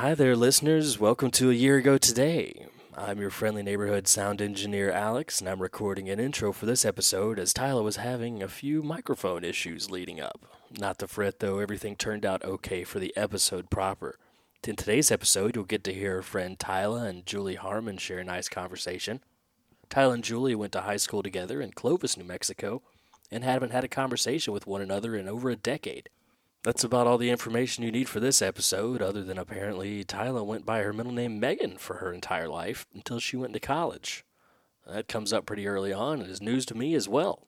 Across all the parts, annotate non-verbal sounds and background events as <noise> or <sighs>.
Hi there, listeners. Welcome to A Year Ago Today. I'm your friendly neighborhood sound engineer, Alex, and I'm recording an intro for this episode as Tyler was having a few microphone issues leading up. Not to fret, though, everything turned out okay for the episode proper. In today's episode, you'll get to hear our friend Tyler and Julie Harmon share a nice conversation. Tyler and Julie went to high school together in Clovis, New Mexico, and haven't had a conversation with one another in over a decade. That's about all the information you need for this episode, other than apparently Tyler went by her middle name Megan for her entire life until she went to college. That comes up pretty early on and is news to me as well.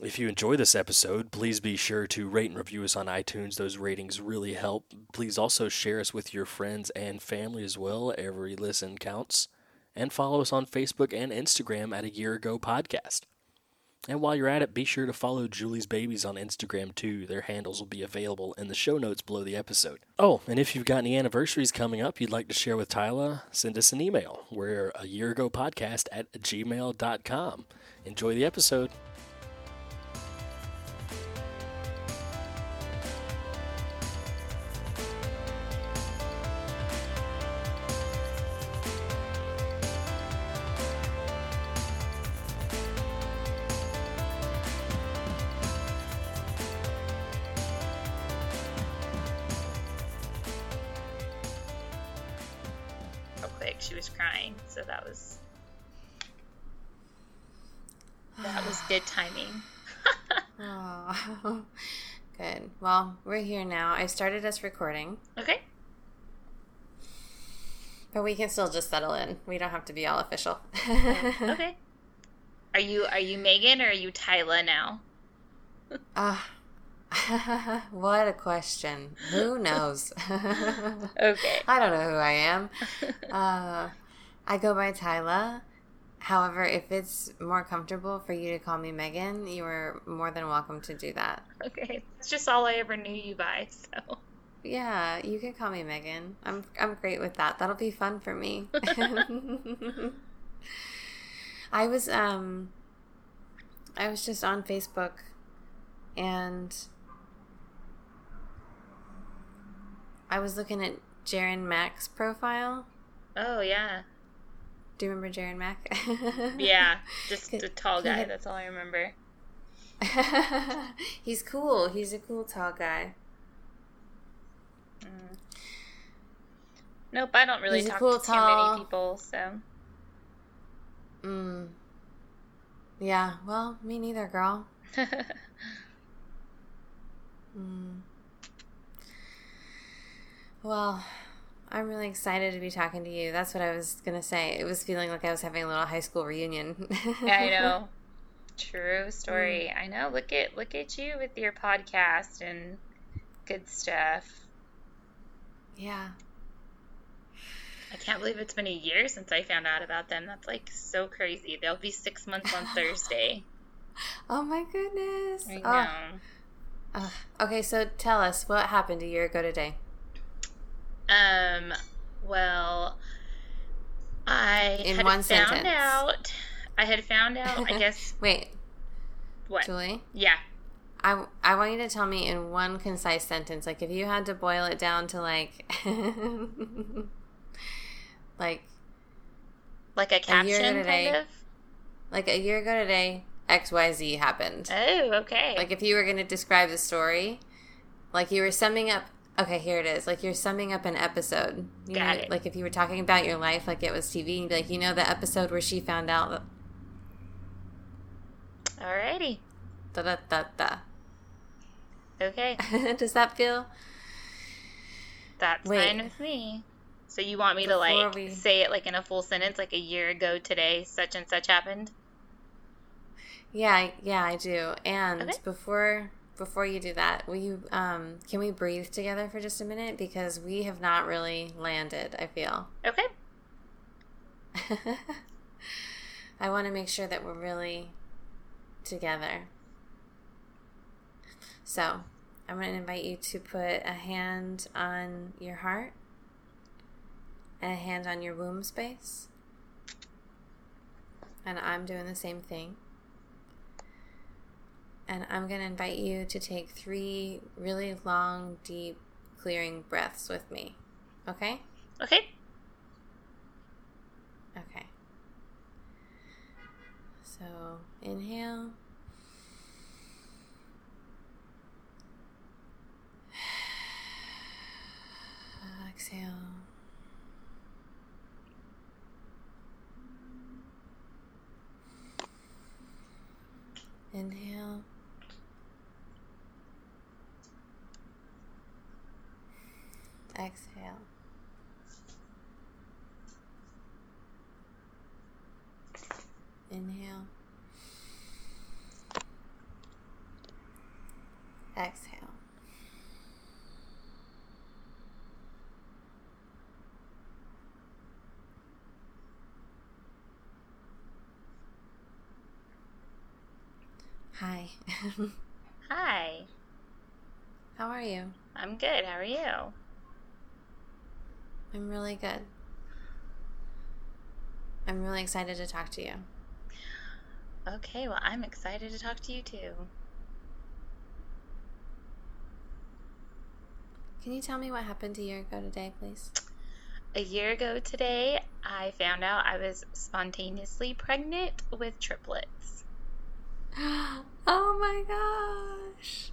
If you enjoy this episode, please be sure to rate and review us on iTunes. Those ratings really help. Please also share us with your friends and family as well. Every listen counts. And follow us on Facebook and Instagram at A Year Ago Podcast. And while you're at it, be sure to follow Julie's Babies on Instagram too. Their handles will be available in the show notes below the episode. Oh, and if you've got any anniversaries coming up you'd like to share with Tyler, send us an email. We're a year ago podcast at gmail.com. Enjoy the episode. We're here now. I started us recording, Okay. but we can still just settle in. We don't have to be all official. <laughs> Okay. Are you are you Megan or are you Tyla now? Ah, <laughs> what a question. Who knows? <laughs> Okay. I don't know who I am. Uh, I go by Tyla. However, if it's more comfortable for you to call me Megan, you are more than welcome to do that. Okay. It's just all I ever knew you by, so Yeah, you can call me Megan. I'm I'm great with that. That'll be fun for me. <laughs> <laughs> I was um I was just on Facebook and I was looking at Jaren Mack's profile. Oh yeah. Do you remember Jaren Mack? <laughs> Yeah. Just a tall guy, had- that's all I remember. <laughs> He's cool. He's a cool tall guy. Nope, I don't really He's talk cool, to too many people, so Mm. Yeah, well, me neither, girl. <laughs> Mm. Well, I'm really excited to be talking to you. That's what I was going to say. It was feeling like I was having a little high school reunion. Yeah, I <laughs> know. True story. Mm. I know. Look at look at you with your podcast and good stuff. yeah. I can't believe it's been a year since I found out about them. That's like so crazy. They'll be six months on <laughs> Thursday. Oh my goodness. I ah. know. Oh, ugh. okay, so tell us what happened a year ago today. Um. Well, I In had one found sentence. out. I had found out. I <laughs> guess Wait, what? Julie? Yeah. I, I want you to tell me in one concise sentence. Like, if you had to boil it down to like, <laughs> like, Like a A year caption, today. kind of. like a year ago today, X Y Z happened. Oh, okay. Like, if you were going to describe the story, like you were summing up. Okay, here it is. Like you're summing up an episode. You Got know, it. like if you were talking about your life, like it was TV, and you'd be like, you know, the episode where she found out. that- Alrighty. Da da da da. Okay. <laughs> Does that feel? That's Wait. fine with me. So you want me to like we- say it like in a full sentence, like a year ago today, such and such happened? Yeah, yeah, I do. And Okay. before before you do that, will you um can we breathe together for just a minute because we have not really landed, I feel. Okay. <laughs> I want to make sure that we're really together. So, I'm going to invite you to put a hand on your heart and a hand on your womb space. And I'm doing the same thing. And I'm going to invite you to take three really long, deep, clearing breaths with me. Okay? Okay. Okay. So, inhale. Exhale. Inhale. Exhale. Inhale. Exhale. Hi. <laughs> Hi. How are you? I'm good. How are you? I'm really good. I'm really excited to talk to you. Okay, well, I'm excited to talk to you too. Can you tell me what happened a year ago today, please? A year ago today, I found out I was spontaneously pregnant with triplets. <gasps> oh my gosh.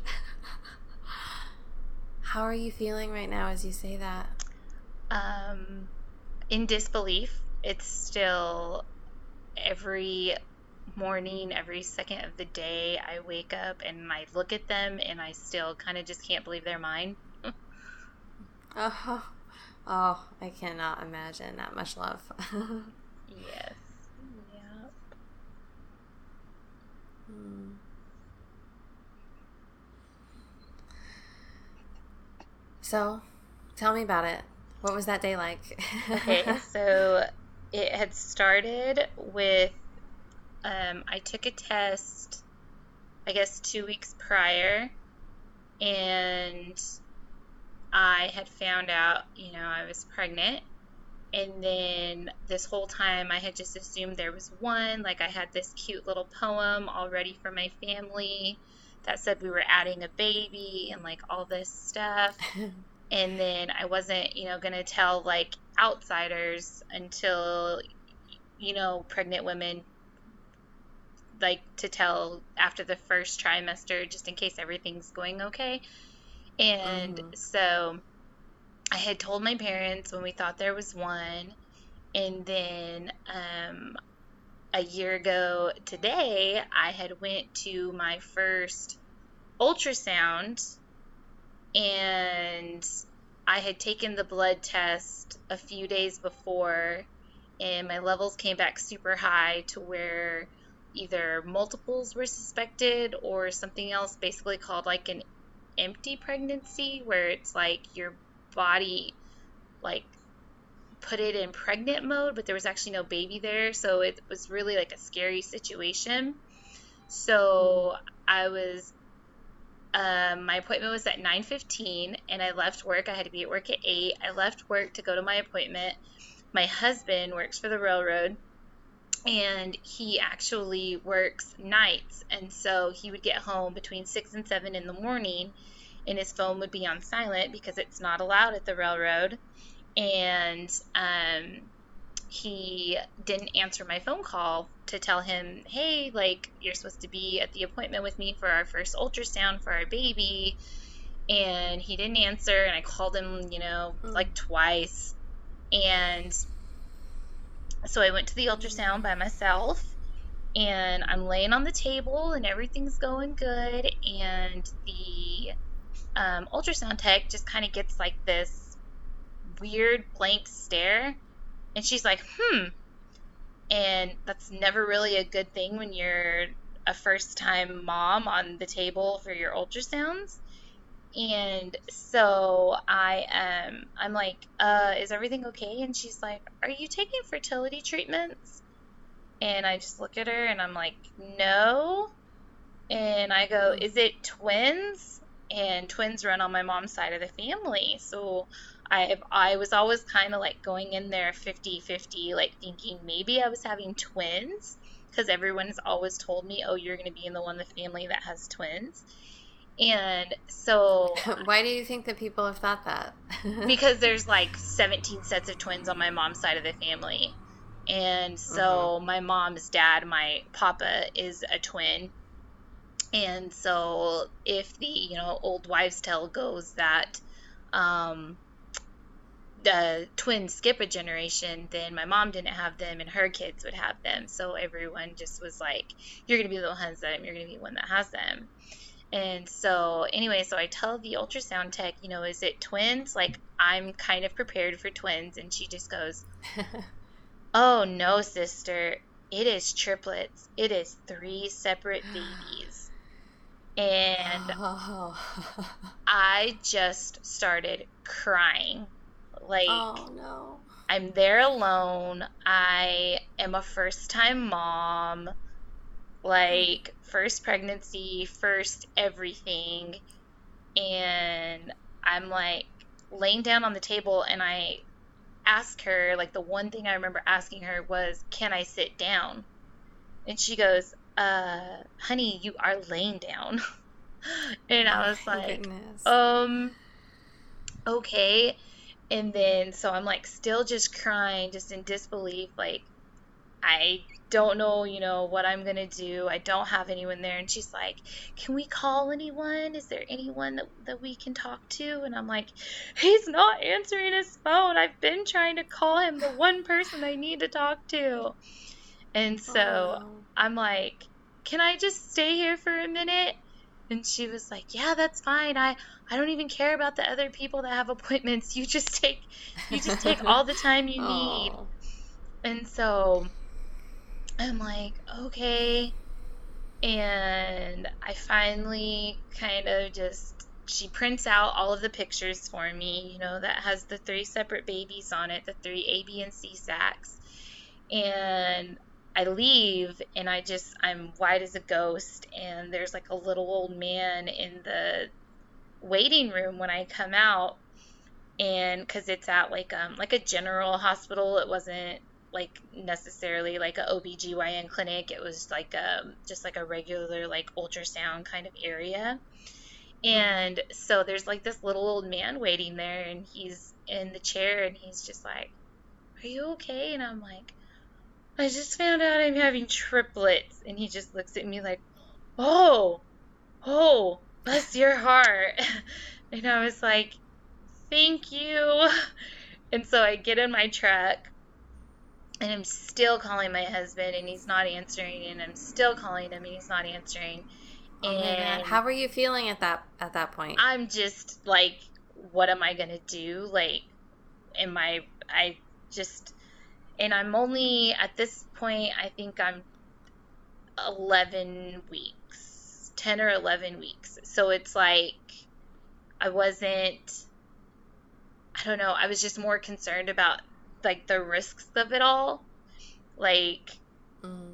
<laughs> How are you feeling right now as you say that? Um, in disbelief, it's still every morning, every second of the day, I wake up and I look at them and I still kind of just can't believe they're mine. Oh, oh, I cannot imagine that much love. <laughs> yes. Yep. Hmm. So, tell me about it. What was that day like? okay, <laughs> so it had started with um, I took a test, I guess, two weeks prior, and I had found out, you know, I was pregnant. And then this whole time, I had just assumed there was one. Like, I had this cute little poem already for my family that said we were adding a baby and like all this stuff. <laughs> and then I wasn't, you know, going to tell like outsiders until, you know, pregnant women like to tell after the first trimester just in case everything's going okay. And Mhm. so I had told my parents when we thought there was one. And then um, a year ago today, I had went to my first ultrasound and I had taken the blood test a few days before and my levels came back super high to where either multiples were suspected or something else basically called like an empty pregnancy where it's like your body like put it in pregnant mode but there was actually no baby there so it was really like a scary situation. So i was um, my appointment was at 9.15 and i left work. I had to be at work at 8 i left work to go to my appointment. My husband works for the railroad and he actually works nights and so he would get home between 6 and 7 in the morning and his phone would be on silent because it's not allowed at the railroad. And um, he didn't answer my phone call to tell him hey like you're supposed to be at the appointment with me for our first ultrasound for our baby and he didn't answer and i called him you know Mm. like twice and so I went to the ultrasound by myself and I'm laying on the table and everything's going good and the um, ultrasound tech just kind of gets like this weird blank stare and she's like hmm and that's never really a good thing when you're a first time mom on the table for your ultrasounds and so I um I'm like, uh, is everything okay? And she's like, Are you taking fertility treatments? And I just look at her and I'm like, No. And I go, Is it twins? And twins run on my mom's side of the family. So I I was always kind of like going in there 50-50, like thinking maybe I was having twins because everyone's always told me, "Oh, you're going to be in the one the family that has twins." And so. <laughs> Why do you think that people have thought that? <laughs> because there's like 17 sets of twins on my mom's side of the family. And so mm-hmm. my mom's dad, my papa, is a twin. And so if the, you know, old wives' tale goes that um, the twins skip a generation, then my mom didn't have them and her kids would have them. So everyone just was like, you're going to be the one that has them. You're going to be one that has them. And so, anyway, so I tell the ultrasound tech, you know, is it twins? Like, I'm kind of prepared for twins. And she just goes, <laughs> Oh, no, sister. It is triplets. It is three separate babies. And oh. <laughs> I just started crying. Like, oh, no. I'm there alone. I am a first time mom. Like, first pregnancy, first everything. And I'm like laying down on the table and I ask her, like, the one thing I remember asking her was, Can I sit down? And she goes, Uh, honey, you are laying down. <laughs> and I was like, goodness. Um, okay. And then, so I'm like, still just crying, just in disbelief, like, I don't know, you know, what I'm going to do. I don't have anyone there. And she's like, Can we call anyone? Is there anyone that, that we can talk to? And I'm like, He's not answering his phone. I've been trying to call him, the one person I need to talk to. And so oh. I'm like, Can I just stay here for a minute? And she was like, "Yeah, that's fine. I I don't even care about the other people that have appointments. You just take you just take all the time you <laughs> need." And so I'm like, okay. And I finally kind of just, she prints out all of the pictures for me, you know, that has the three separate babies on it, the three A, B, and C sacs. And I leave and I just, I'm white as a ghost. And there's like a little old man in the waiting room when I come out. And because it's at like um like a general hospital, it wasn't like necessarily like a OBGYN clinic. It was like um, just like a regular like ultrasound kind of area. And so there's like this little old man waiting there and he's in the chair and he's just like, "Are you okay?" And I'm like, "I just found out I'm having triplets." And he just looks at me like, "Oh. Oh, bless your heart." <laughs> and I was like, "Thank you." <laughs> And so I get in my truck and I'm still calling my husband and he's not answering and I'm still calling him and he's not answering. Oh and how were you feeling at that at that point? I'm just like what am I going to do? Like am I I just and I'm only at this point I think I'm 11 weeks. 10 or 11 weeks. So it's like I wasn't I don't know, I was just more concerned about like the risks of it all like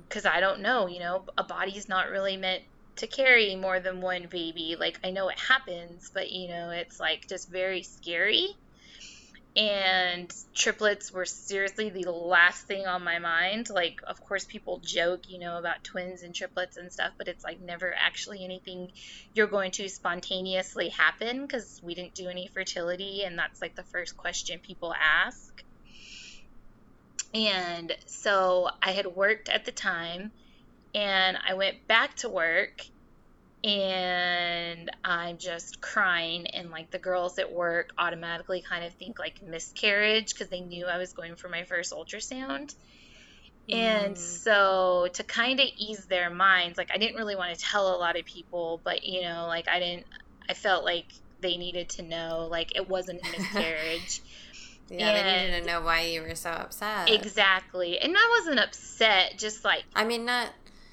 because mm. i don't know you know a body's not really meant to carry more than one baby like i know it happens but you know it's like just very scary and triplets were seriously the last thing on my mind. Like of course people joke you know about twins and triplets and stuff but it's like never actually anything you're going to spontaneously happen because we didn't do any fertility and that's like the first question people ask. And so I had worked at the time and I went back to work and I'm just crying and like the girls at work automatically kind of think like miscarriage because they knew I was going for my first ultrasound. Mm. And so to kind of ease their minds, like I didn't really want to tell a lot of people, but you know, like I didn't I felt like they needed to know like it wasn't a miscarriage. <laughs> Yeah, and they needed to know why you were so upset. Exactly. And I wasn't upset, just like I mean not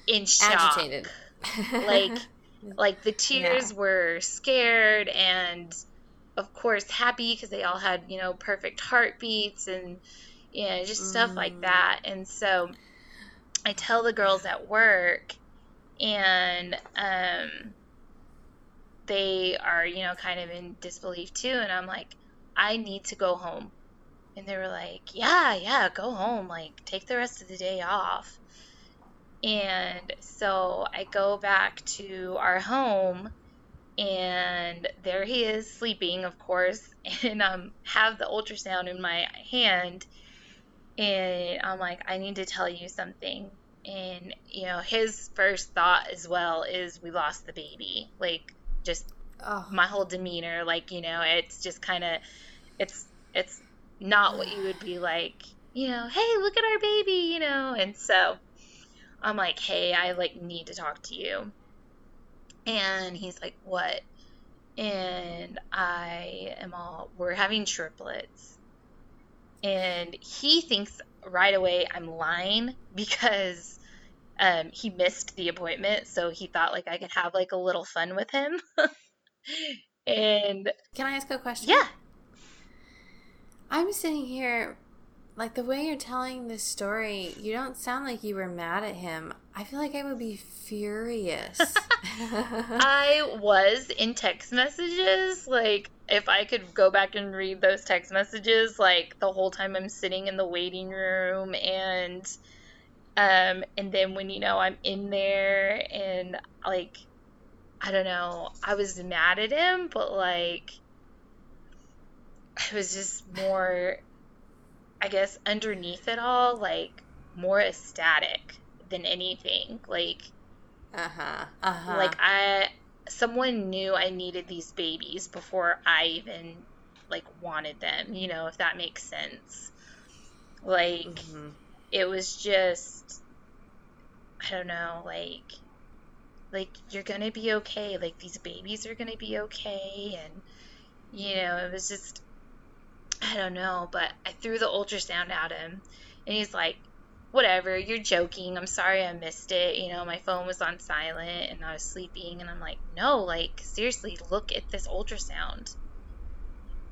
in shock. Agitated. like <laughs> like the tears yeah. were scared and of course happy because they all had, you know, perfect heartbeats and you know, just mm. stuff like mm. that. And so I tell the girls at work and um they are, you know, kind of in disbelief too and I'm like I need to go home. And they were like, yeah, yeah, go home. Like, take the rest of the day off. And so I go back to our home and there he is sleeping, of course, <laughs> and um have the ultrasound in my hand, and I'm like, I need to tell you something. And you know, his first thought as well is we lost the baby. Like just oh. my whole demeanor, like you know, it's just kind of, it's it's not what you would be like, you know, hey, look at our baby, you know, and so I'm like, hey, I like need to talk to you. And he's like, what? And I am all, we're having triplets. And he thinks right away I'm lying <laughs> because um, he missed the appointment. So he thought like I could have like a little fun with him. <laughs> and can I ask a question? Yeah. I'm sitting here like the way you're telling this story, you don't sound like you were mad at him. I feel like I would be furious. <laughs> I was in text messages. Like, if I could go back and read those text messages, like the whole time I'm sitting in the waiting room, and um, and then when you know I'm in there, and like, I don't know, I was mad at him, but like, I was just more I guess underneath it all, like more ecstatic than anything. Like, uh huh, uh huh. Like I, someone knew I needed these babies before I even like wanted them. You know, if that makes sense. Like, mm-hmm. it was just, I don't know, like, like you're gonna be okay. Like these babies are gonna be okay, and you know, it was just I don't know, but I threw the ultrasound at him, and he's like, whatever, you're joking. I'm sorry I missed it. You know, my phone was on silent and I was sleeping. And I'm like, no, like, seriously, look at this ultrasound.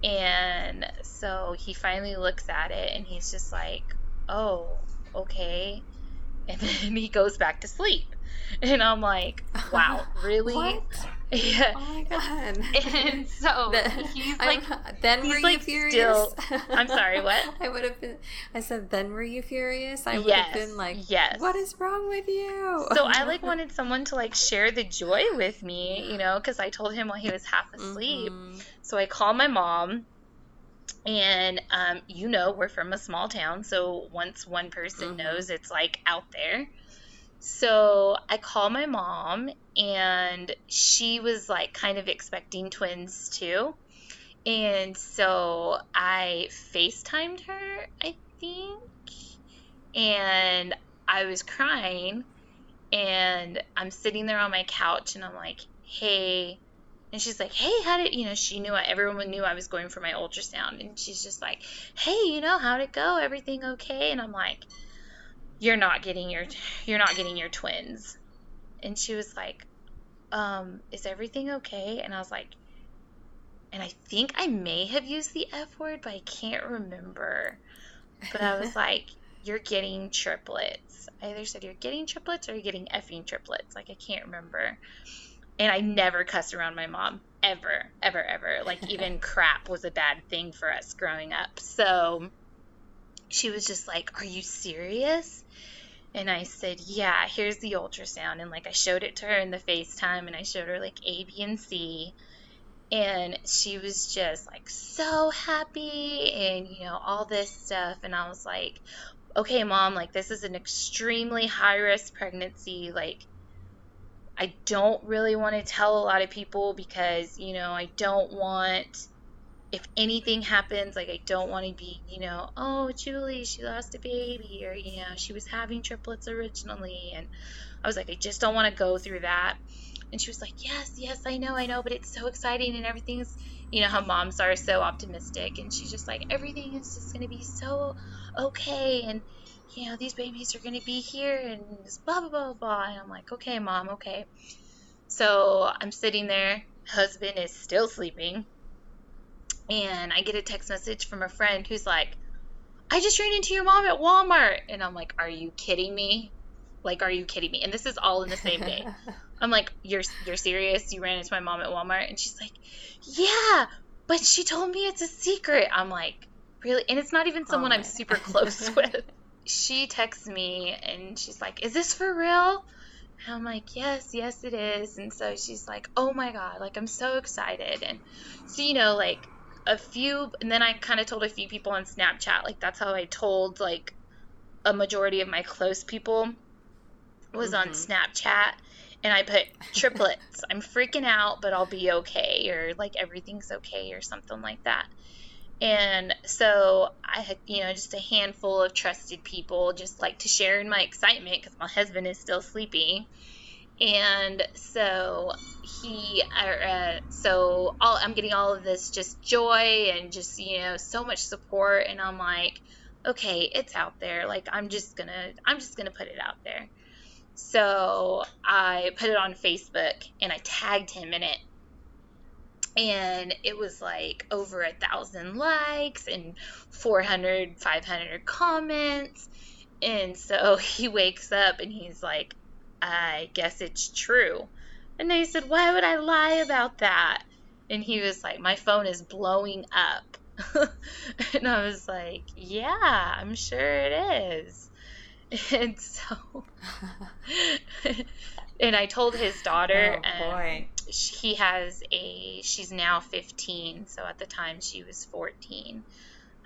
And so he finally looks at it and he's just like, oh, okay. And <laughs> then he goes back to sleep. And I'm like, <laughs> wow, really? <laughs> Yeah. Oh my god. <laughs> And so the, he's like, I'm, then he's <laughs> were like you furious? Still, I'm sorry, what? I would have been. I said, then were you furious? I would yes, have been like, yes. What is wrong with you? So I like wanted someone to like share the joy with me, you know, because I told him while he was half asleep. Mm-hmm. So I called my mom. And um, you know, we're from a small town, so once one person mm-hmm. knows, it's like out there. So I call my mom, and she was like kind of expecting twins too. And so I FaceTimed her, I think, and I was crying. And I'm sitting there on my couch, and I'm like, hey, and she's like, "Hey, how did you know?" She knew I, everyone knew I was going for my ultrasound, and she's just like, "Hey, you know, how'd it go? Everything okay?" And I'm like, you're not getting your you're not getting your twins. And she was like um is everything okay? And i was like and i think i may have used the f word but i can't remember. But i was <laughs> like you're getting triplets. I either said you're getting triplets or you're getting effing triplets. Like i can't remember. And i never cussed around my mom. Ever. Ever ever. Like even <laughs> crap was a bad thing for us growing up. So she was just like are you serious and I said, Yeah, here's the ultrasound. And like I showed it to her in the FaceTime and I showed her like A, B, and C. And she was just like so happy and, you know, all this stuff. And I was like, Okay, mom, like this is an extremely high risk pregnancy. Like, I don't really want to tell a lot of people because, you know, I don't want if anything happens, like I don't want to be, you know, oh, Julie, she lost a baby, or, you know, she was having triplets originally. And I was like, I just don't want to go through that. And she was like, yes, yes, I know, I know, but it's so exciting and everything's, you know, how moms are so optimistic. And she's just like, everything is just going to be so okay. And, you know, these babies are going to be here and blah, blah, blah, blah. And I'm like, okay, mom, okay. So I'm sitting there. Husband is still sleeping and I get a text message from a friend who's like, I just ran into your mom at Walmart. And I'm like, Are you kidding me? Like, are you kidding me? And this is all in the same day. <laughs> I'm like, You're you're serious? You ran into my mom at Walmart? And she's like, Yeah, but she told me it's a secret. I'm like, Really? And it's not even oh someone oh I'm super <laughs> close with. She texts me and she's like, Is this for real? And I'm like, yes, yes, it is. And so she's like, oh my God, like, I'm so excited. And so, you know, like, a few, and then I kind of told a few people on Snapchat, like, that's how I told, like, a majority of my close people was mm-hmm. on Snapchat. And I put triplets. I'm freaking out, but I'll be okay, or like everything's okay, or something like that. And so I had, you know, just a handful of trusted people just like to share in my excitement because my husband is still sleeping. And so he, uh, so all, I'm getting all of this just joy and just, you know, so much support. And I'm like, okay, it's out there. Like, I'm just gonna, I'm just gonna put it out there. So I put it on Facebook and I tagged him in it and it was like over a thousand likes and 400 500 comments and so <laughs> he wakes up and he's like i guess it's true. And i said why would i lie about that? And he was like my phone is blowing up. <laughs> And i was like yeah i'm sure it is. <laughs> And so <laughs> and i told his daughter oh, boy. Um, he has a she's now 15 so at the time she was 14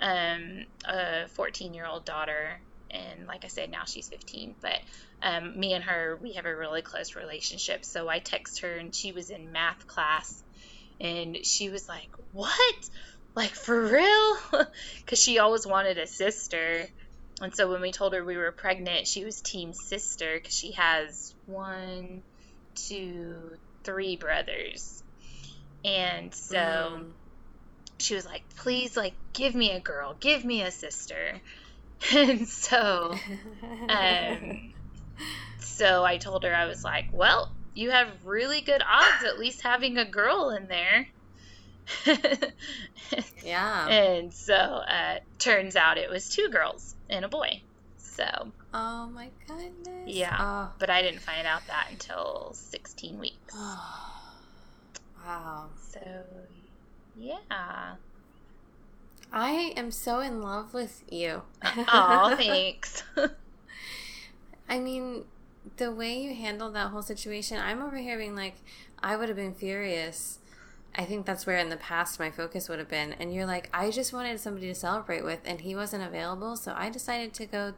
um, a 14 year old daughter and like i said now she's 15 but um, me and her we have a really close relationship so i text her and she was in math class and she was like what like for real <laughs> because she always wanted a sister and so when we told her we were pregnant she was team sister because she has one two three brothers. And so mm. she was like, please, like, give me a girl, give me a sister. <laughs> And so, <laughs> um, so I told her, I was like, well, you have really good odds at least having a girl in there. <laughs> yeah. And so, uh, turns out it was two girls and a boy. So. Oh my goodness. Yeah. Oh. But I didn't find out that until 16 weeks. wow. So, yeah. I am so in love with you. Oh, <laughs> thanks. <laughs> I mean, the way you handled that whole situation, I'm over here being like, I would have been furious. I think that's where in the past my focus would have been. And you're like, I just wanted somebody to celebrate with, and he wasn't available. So I decided to go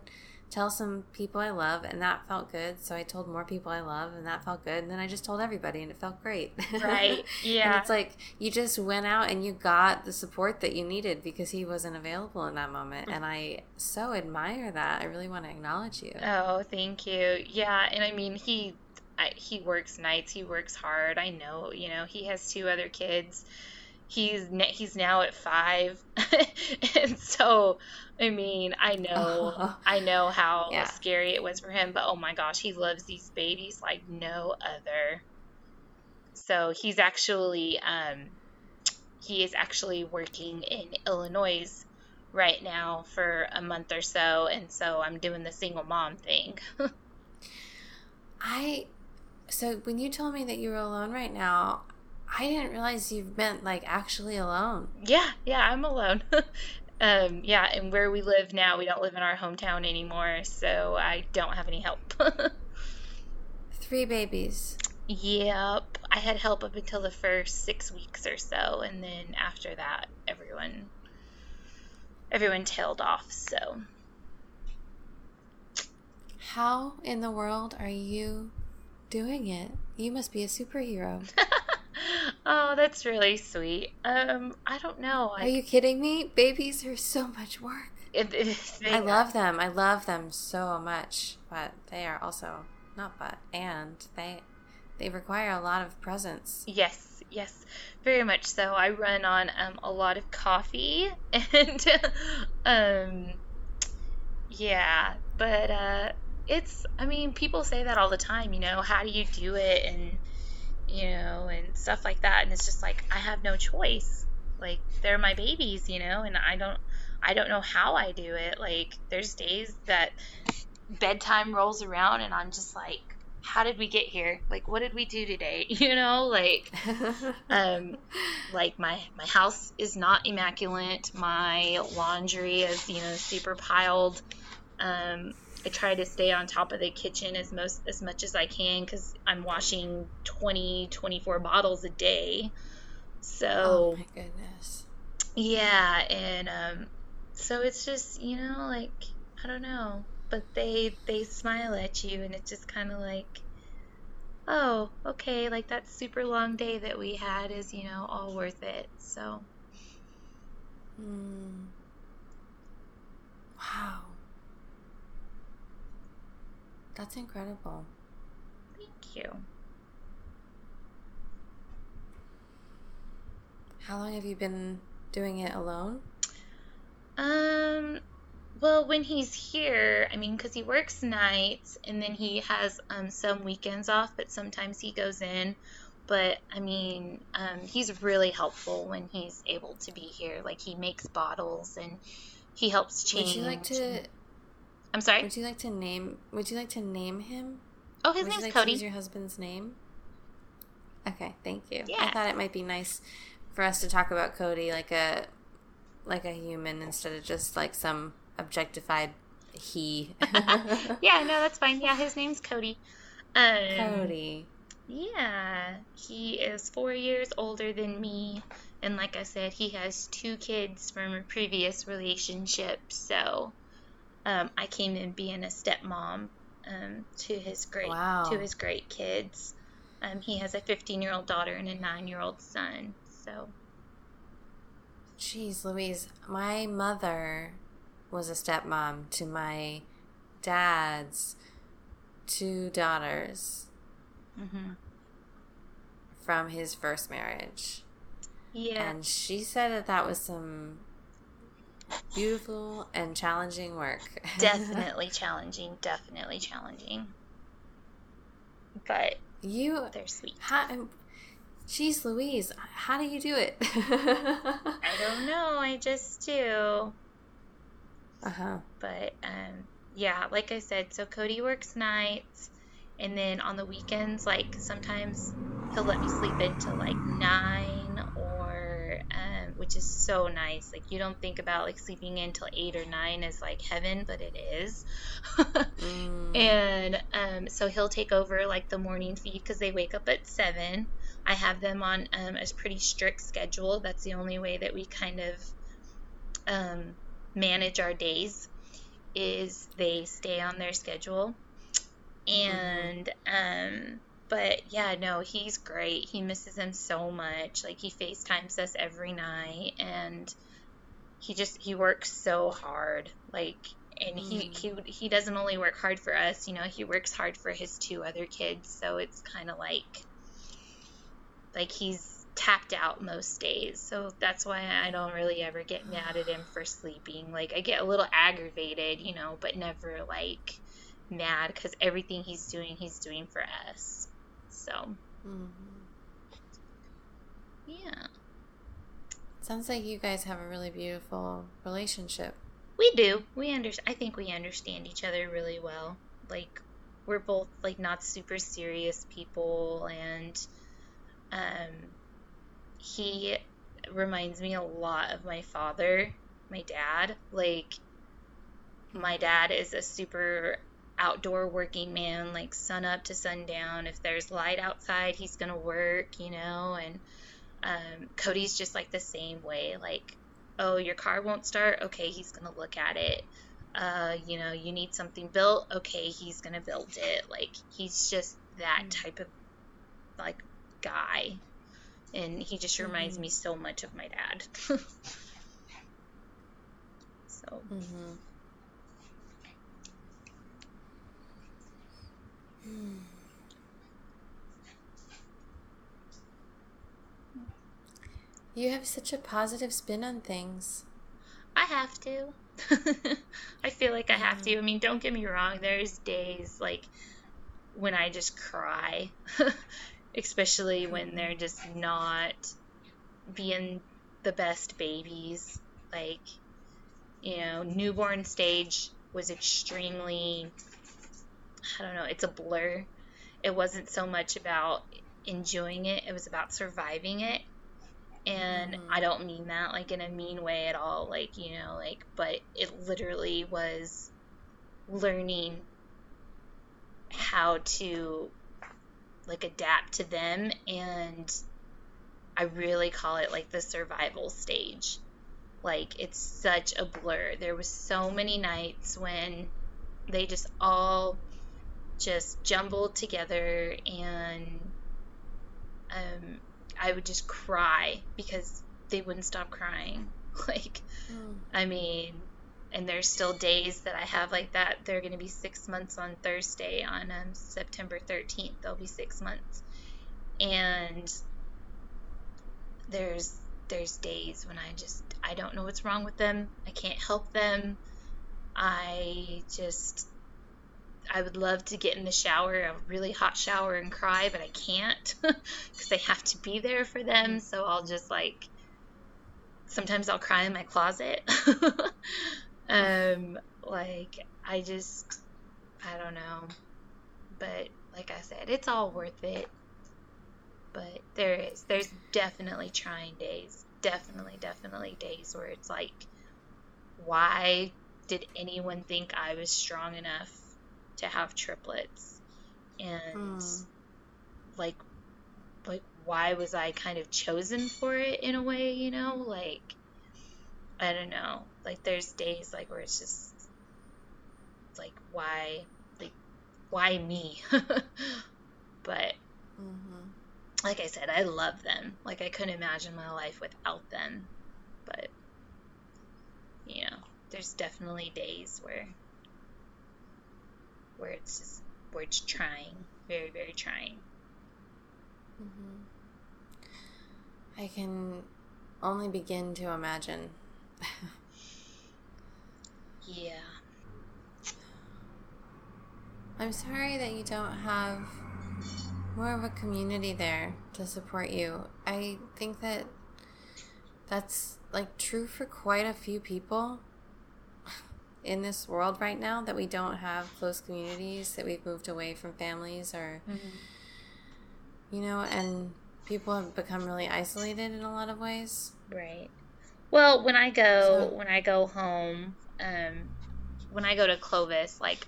tell some people I love, and that felt good. So I told more people I love, and that felt good. And then I just told everybody, and it felt great. Right. <laughs> Yeah. and it's like you just went out and you got the support that you needed because he wasn't available in that moment. And I so admire that. I really want to acknowledge you. Oh, thank you. Yeah. And I mean, he. I, he works nights. He works hard. I know. You know, he has two other kids he's he's now at five <laughs> and so i mean i know oh. <laughs> i know how yeah. scary it was for him but oh my gosh he loves these babies like no other so he's actually um he is actually working in illinois right now for a month or so and so i'm doing the single mom thing <laughs> i so when you told me that you were alone right now I didn't realize you've been like actually alone. Yeah, yeah, I'm alone. <laughs> um, yeah, and where we live now, we don't live in our hometown anymore, so I don't have any help. <laughs> Three babies. Yep. I had help up until the first six weeks or so, and then after that, everyone everyone tailed off. So, how in the world are you doing it? You must be a superhero. <laughs> <laughs> oh, that's really sweet. Um, I don't know. I... Are you kidding me? Babies are so much work. It, it, <laughs> I love them. I love them so much, but they are also not but and they they require a lot of presence. Yes, yes, very much so. I run on um, a lot of coffee <laughs> and um, yeah, but uh, it's. I mean, people say that all the time. You know, how do you do it and you know, and stuff like that. And it's just like I have no choice. Like they're my babies, you know, and I don't I don't know how I do it. Like there's days that bedtime rolls around and I'm just like how did we get here? Like what did we do today? <laughs> You know, like <laughs> um like my my house is not immaculate. My laundry is, you know, super piled Um, I try to stay on top of the kitchen as most as much as I can because I'm washing 20, 24 bottles a day. So, oh my goodness. Yeah, and um, so it's just you know like I don't know, but they they smile at you, and it's just kind of like, oh, okay, like that super long day that we had is you know all worth it. So. Mm. Wow. That's incredible. Thank you. How long have you been doing it alone? Um, well, when he's here, I mean, because he works nights and then he has um, some weekends off, but sometimes he goes in. But I mean, um, he's really helpful when he's able to be here. Like he makes bottles and he helps change. Would you like to? I'm sorry. Would you like to name? Would you like to name him? Oh, his would name's like Cody. Your husband's name. Okay, thank you. Yeah. I thought it might be nice for us to talk about Cody like a like a human instead of just like some objectified he. <laughs> yeah, no, that's fine. Yeah, his name's Cody. Um, Cody. Yeah, he is four years older than me, and like I said, he has two kids from a previous relationship. So, um, I came in being a stepmom um, to his great Wow. to his great kids. Um, he has a 15 year old daughter and a nine year old son. So, Jeez, Louise, my mother was a stepmom to my dad's two daughters mhm. from his first marriage. yeah, And she said that that was some beautiful and challenging work. definitely <laughs> challenging. Definitely challenging. But you, they're sweet. how, jeez, Louise, how do you do it? I don't <laughs> know. I just do. Uh huh. but um, yeah, like I said, so Cody works nights, and then on the weekends, like sometimes he'll let me sleep into like nine um, which is so nice. Like you don't think about like sleeping until eight or nine as like heaven, but it is. <laughs> Mm. and um, so he'll take over like the morning feed because they wake up at seven. I have them on um, a pretty strict schedule. That's the only way that we kind of um, manage our days is they stay on their schedule. And um, but yeah, no, he's great. He misses him so much. Like he FaceTimes us every night and he just he works so hard. Like and he, Mm. he he doesn't only work hard for us, you know, he works hard for his two other kids. So it's kind of like like he's tapped out most days. So that's why I don't really ever get mad at him for sleeping. Like I get a little aggravated, you know, but never like mad cuz everything he's doing, he's doing for us. So, Mhm. yeah. Sounds like you guys have a really beautiful relationship. We do. We under I think we understand each other really well. Like we're both like not super serious people and um he reminds me a lot of my father, my dad. Like my dad is a super outdoor working man, like sun up to sundown. If there's light outside, he's gonna work, you know, and um, Cody's just like the same way. Like oh, your car won't start. Okay, he's going to look at it. Uh, you know, you need something built. Okay, he's going to build it. Like, he's just that type of, like, guy. And he just reminds Mhm. me so much of my dad. <laughs> so, Mm-hmm. You have such a positive spin on things. I have to. <laughs> I feel like I have to. I mean, don't get me wrong. There's days like when I just cry, <laughs> especially when mm-hmm. they're just not being the best babies. Like, you know, newborn stage was extremely, I don't know, it's a blur. It wasn't so much about enjoying it, it was about surviving it and Mhm. I don't mean that like in a mean way at all like you know like but it literally was learning how to like adapt to them and I really call it like the survival stage. Like it's such a blur. There was so many nights when they just all just jumbled together and um, I would just cry because they wouldn't stop crying. <laughs> Like, mm. I mean, and there's still days that I have like that. They're going to be six months on Thursday, on um, September 13th. They'll be six months, and there's there's days when I just I don't know what's wrong with them. I can't help them. I just I would love to get in the shower, a really hot shower, and cry, but I can't <laughs> because I have to be there for them. So I'll just like, sometimes I'll cry in my closet. <laughs> um, like, I just, I don't know. But like I said, it's all worth it. But there is, there's definitely trying days. Definitely, definitely days where it's like, why did anyone think I was strong enough to have triplets and mm. like like why was I kind of chosen for it in a way, you know? Like I don't know. Like there's days like where it's just like why like why me? <laughs> but mm-hmm. like I said, I love them. Like I couldn't imagine my life without them. But you know, there's definitely days where where it's just where it's trying, very very trying. Mm-hmm. I can only begin to imagine. <laughs> yeah. I'm sorry that you don't have more of a community there to support you. I think that that's like true for quite a few people in this world right now that we don't have close communities, that we've moved away from families or, mm-hmm. you know, and people have become really isolated in a lot of ways. Right. Well, when I go, so, when I go home, um, when I go to Clovis, like,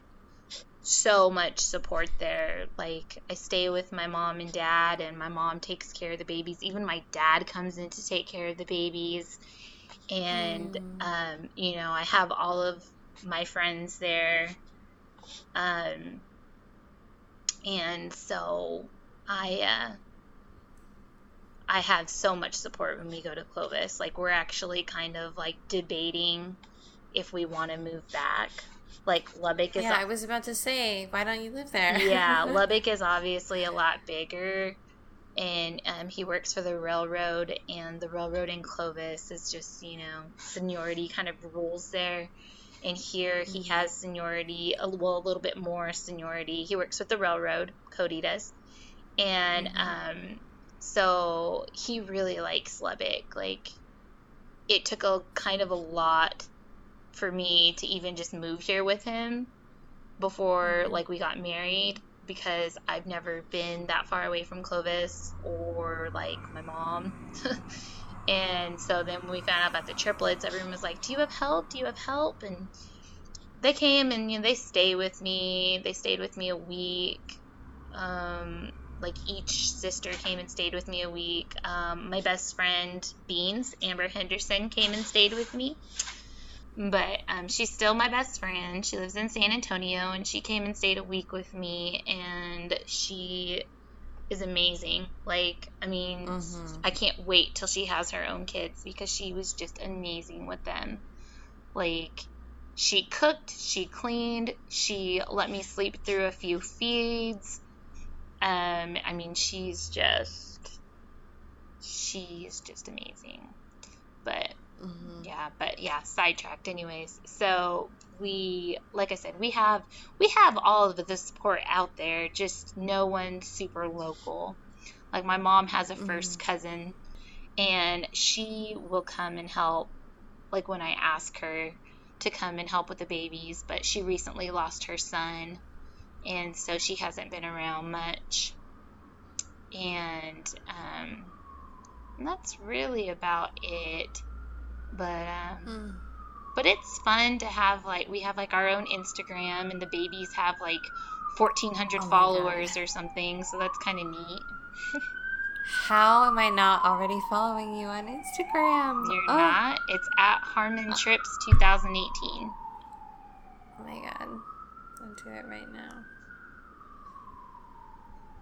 so much support there. Like, I stay with my mom and dad, and my mom takes care of the babies. Even my dad comes in to take care of the babies. And, mm. um, you know, I have all of my friends there. Um, and so I, uh, I have so much support when we go to Clovis. Like we're actually kind of like debating if we want to move back. Like Lubbock is. Yeah, I was about to say, why don't you live there? yeah, <laughs> Lubbock is obviously a lot bigger, and um, he works for the railroad, and the railroad in Clovis is just you know seniority kind of rules there and here he mm-hmm. has seniority, well, a little bit more seniority. He works with the railroad, Cody does, and mm-hmm. um, so he really likes Lubbock. Like, it took a kind of a lot for me to even just move here with him before mm-hmm. like we got married because I've never been that far away from Clovis or like my mom. <laughs> And so then when we found out about the triplets, everyone was like, "Do you have help? Do you have help?" And they came and you know they stayed with me. They stayed with me a week. Um, like each sister came and stayed with me a week. Um, my best friend Beans, Amber Henderson, came and stayed with me. But um, she's still my best friend. She lives in San Antonio, and she came and stayed a week with me. And she is amazing. Like, I mean, mm-hmm. I can't wait till she has her own kids because she was just amazing with them. Like, she cooked, she cleaned, she let me sleep through a few feeds. Um, I mean, she's just, she's just amazing. But Mm-hmm. Yeah, but yeah, sidetracked anyways. So we like I said, we have we have all of the support out there, just no one super local. Like my mom has a 1st mm-hmm. cousin and she will come and help like when I ask her to come and help with the babies, but she recently lost her son and so she hasn't been around much. And um and that's really about it. But um, but it's fun to have like we have like our own Instagram, and the babies have like 1,400 Oh followers or something. So that's kind of neat. <laughs> How am I not already following you on Instagram? You're oh. not. It's at Harmon Trips 2018. Oh my god. I'll do it right now.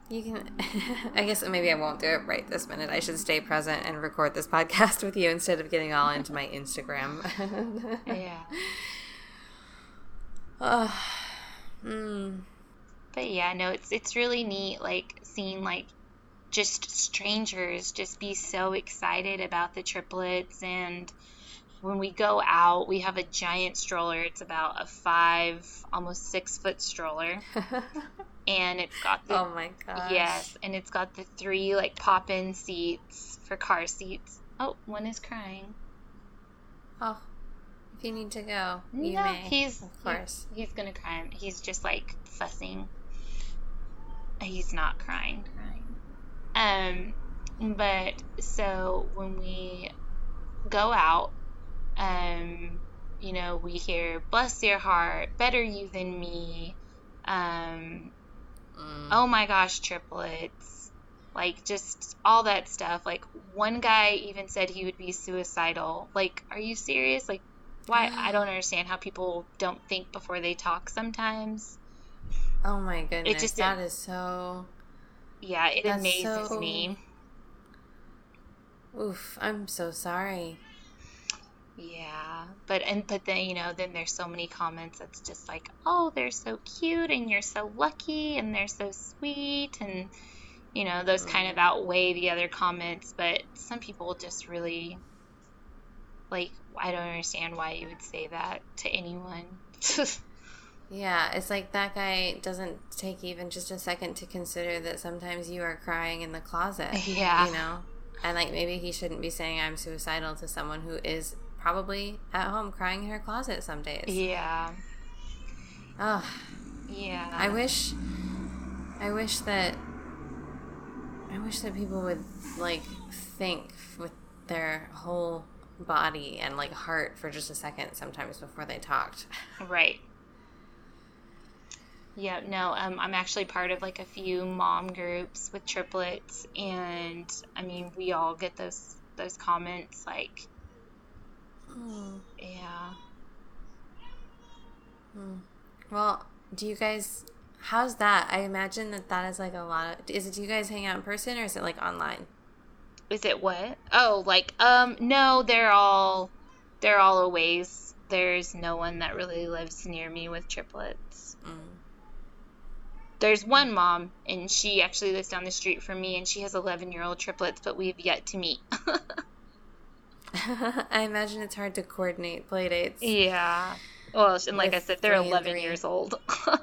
You can. <laughs> I guess maybe I won't do it right this minute. I should stay present and record this podcast <laughs> with you instead of getting all into my Instagram. Yeah. <laughs> oh, mm. But yeah, no, it's it's really neat, like seeing like just strangers just be so excited about the triplets and when we go out we have a giant stroller it's about a five almost six foot stroller and it's got the oh my gosh. yes and it's got the three like pop in seats for car seats oh one is crying Oh, if you need to go, you no may. he's of course. he's gonna cry he's just like fussing he's not crying crying um but so when we go out um you know we hear bless your heart better you than me um Mm. oh my gosh triplets like just all that stuff like one guy even said he would be suicidal like are you serious like why i don't <gasps> understand how people don't think before they talk sometimes Oh my goodness. just- that is so. yeah it amazes so- me Oof. I'm so sorry. Yeah, but and but then you know then there's so many comments that's just like oh they're so cute and you're so lucky and they're so sweet and you know those kind of mm-hmm. outweigh the other comments but some people just really like I don't understand why you would say that to anyone. <laughs> Yeah, it's like that guy doesn't take even just a second to consider that sometimes you are crying in the closet. <laughs> Yeah. You know? And like maybe he shouldn't be saying I'm suicidal to someone who is probably at home crying in her closet some days. yeah, Oh, yeah. I wish I wish that I wish that people would like think with their whole body and like heart for just a second sometimes before they talked. Right. Yeah, no, um, I'm actually part of like a few mom groups with triplets, and I mean, we all get those those comments like, yeah, Hmm. Well, do you guys? How's that? I imagine that that is like a lot of. Is it? Do you guys hang out in person or is it like online? is it what? Oh, like, um, no, they're all they're all always. There's no one that really lives near me with triplets. Mm. There's one mom, and she actually lives down the street from me, and she has 11 year old triplets, but we've yet to meet. <laughs> <laughs> I imagine it's hard to coordinate play dates. Yeah. Well, and like I said, they're 11 years old. <laughs>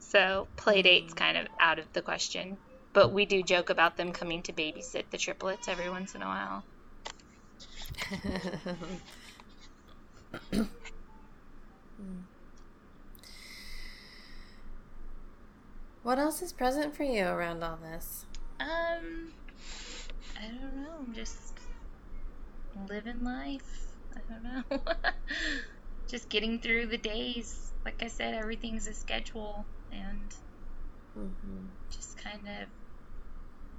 so play date's kind of out of the question. But we do joke about them coming to babysit the triplets every once in a while. <coughs> what else is present for you around all this? Um, I don't know. I'm just living life. I don't know. <laughs> just getting through the days. Like I said, everything's a schedule, and Mm-hmm. just kind of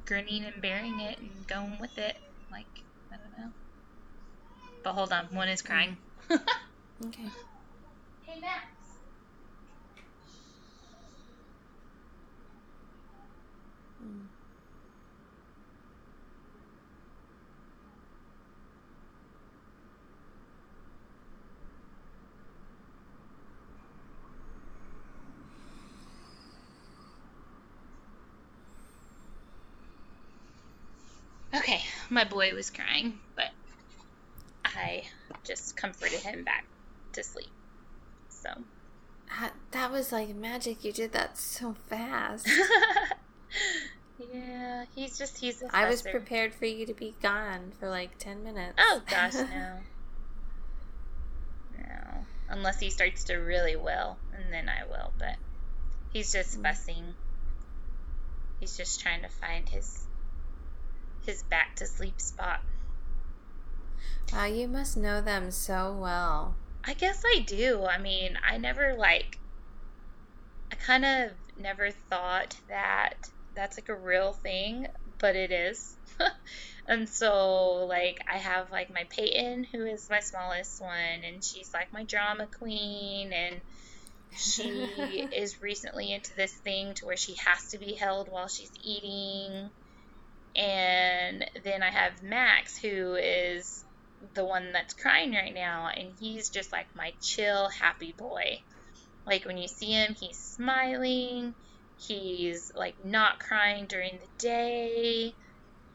grinning and bearing it and going with it. Like, I don't know. But hold on, one is crying. <laughs> Okay. Hey, Max. Okay, my boy was crying, but I just comforted him back to sleep. So. That, that was like magic. You did that so fast. <laughs> yeah, he's just he's a I was prepared for you to be gone for like 10 minutes. Oh gosh, <laughs> no. No. Unless he starts to really will, and then I will, but he's just mm. fussing. He's just trying to find his his back to sleep spot. Wow, you must know them so well. I guess I do. I mean, I never like I kind of never thought that that's like a real thing, but it is. <laughs> and so like I have like my Peyton who is my smallest one and she's like my drama queen and she <laughs> is recently into this thing to where she has to be held while she's eating. And then I have Max who is the one that's crying right now and he's just like my chill happy boy. Like when you see him, he's smiling. He's like not crying during the day.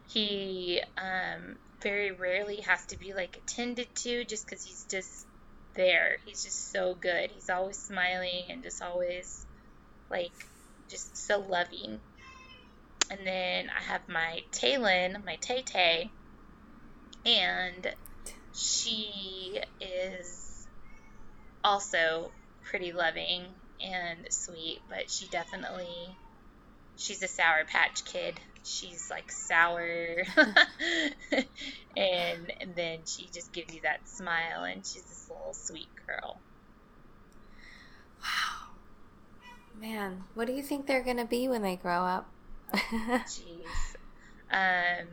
He um, very rarely has to be like attended to just because he's just there. He's just so good. He's always smiling and just always like just so loving. And then I have my Taylin, my Tay Tay, and she is also pretty loving and sweet, but she definitely she's a sour patch kid. She's like sour <laughs> and, and then she just gives you that smile and she's this little sweet girl. Wow. Man, what do you think they're going to be when they grow up? Jeez. um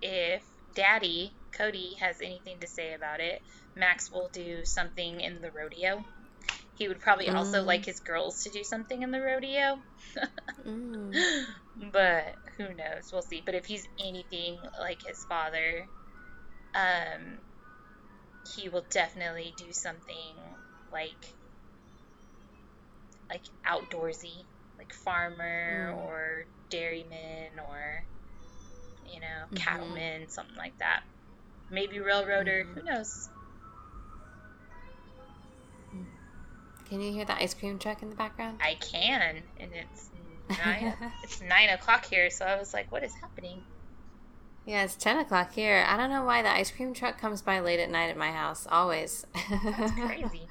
if daddy Cody has anything to say about it, Max will do something in the rodeo. He would probably mm. also like his girls to do something in the rodeo. mm. <laughs> But who knows? We'll see. But if he's anything like his father, um, he will definitely do something like like outdoorsy, like farmer mm. or dairyman or you know mm-hmm. cattleman, something like that. Maybe railroader. Mm-hmm. Who knows? Can you hear the ice cream truck in the background? I can, and it's nine. <laughs> it's nine o'clock here, so I was like, "What is happening?" Yeah, it's ten o'clock here. I don't know why the ice cream truck comes by late at night at my house. Always. That's <laughs> crazy.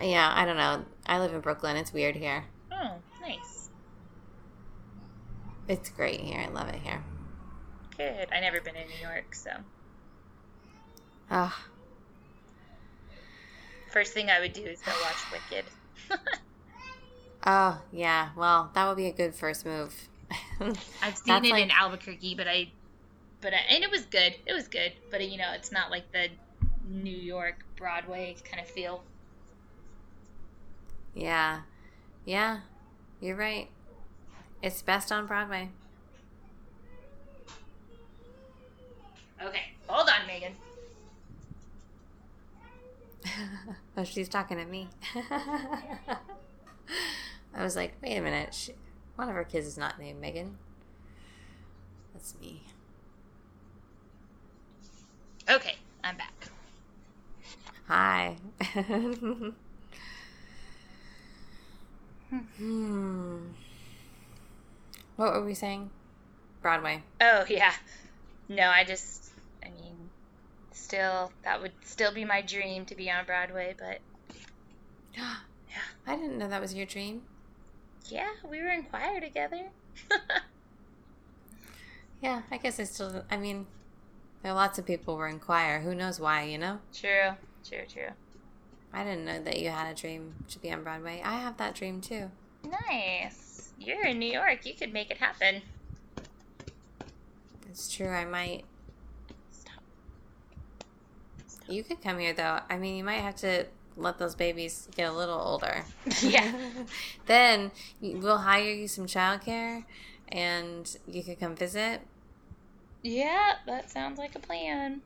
yeah, I don't know. I live in Brooklyn. It's weird here. Oh, nice. It's great here. I love it here. Good. I never been in New York, so. Ah. First thing I would do is go watch Wicked. <laughs> oh yeah, well that would be a good first move. <laughs> I've seen it like... in Albuquerque, but I, but I, and it was good. It was good, but you know, it's not like the New York Broadway kind of feel. Yeah, yeah, you're right. It's best on Broadway. Okay, hold on, Megan. <laughs> oh, she's talking to me. <laughs> I was like, wait a minute. She, one of her kids is not named Megan. That's me. Okay, I'm back. Hi. <laughs> hmm. What were we saying? Broadway. Oh, yeah. No, I just I mean still that would still be my dream to be on Broadway, but <gasps> yeah. I didn't know that was your dream. Yeah, we were in choir together. <laughs> yeah, I guess I still I mean there are lots of people were in choir. Who knows why, you know? True. True, true. I didn't know that you had a dream to be on Broadway. I have that dream too. Nice. You're in New York. You could make it happen. It's true. I might. You could come here though. I mean, you might have to let those babies get a little older. <laughs> Yeah. <laughs> then we'll hire you some childcare, and you could come visit. Yeah, that sounds like a plan.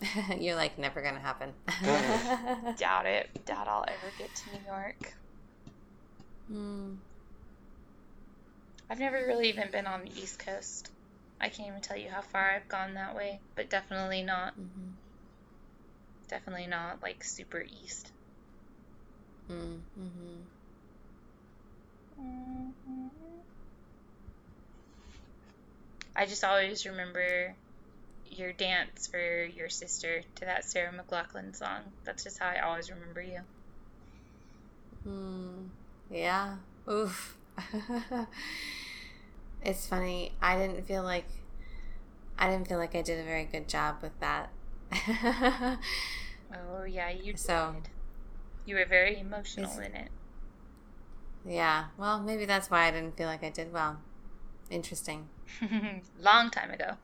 <laughs> You're like never gonna happen. Uh-huh. Doubt it. Doubt I'll ever get to New York. Hmm. I've never really even been on the East Coast. I can't even tell you how far I've gone that way, but definitely not. Mm-hmm. Definitely not like super east. Mm-hmm. Mm-hmm. I just always remember your dance for your sister to that Sarah McLachlan song. That's just how I always remember you. Hmm. Yeah. Oof. <laughs> It's funny. I didn't feel like I didn't feel like I did a very good job with that. <laughs> oh yeah, you so, did. You were very emotional in it. Yeah, well, maybe that's why I didn't feel like I did well. Interesting. <laughs> Long time ago.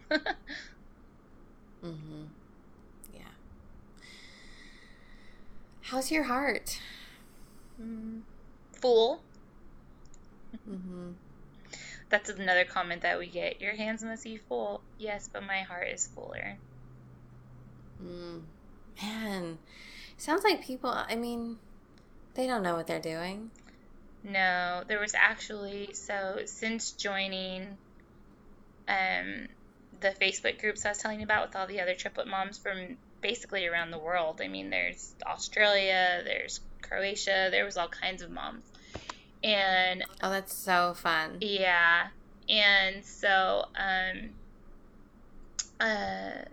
mm-hmm. Yeah. How's your heart? Mm, full. Mm-hmm. That's another comment that we get. Your hands must be full. Yes, but my heart is fuller. Mm. Man, sounds like people. I mean, they don't know what they're doing. No, there was actually so since joining um the Facebook groups I was telling you about with all the other triplet moms from basically around the world. I mean, there's Australia, there's Croatia, there was all kinds of moms. And oh, that's so fun. Yeah. And so um uh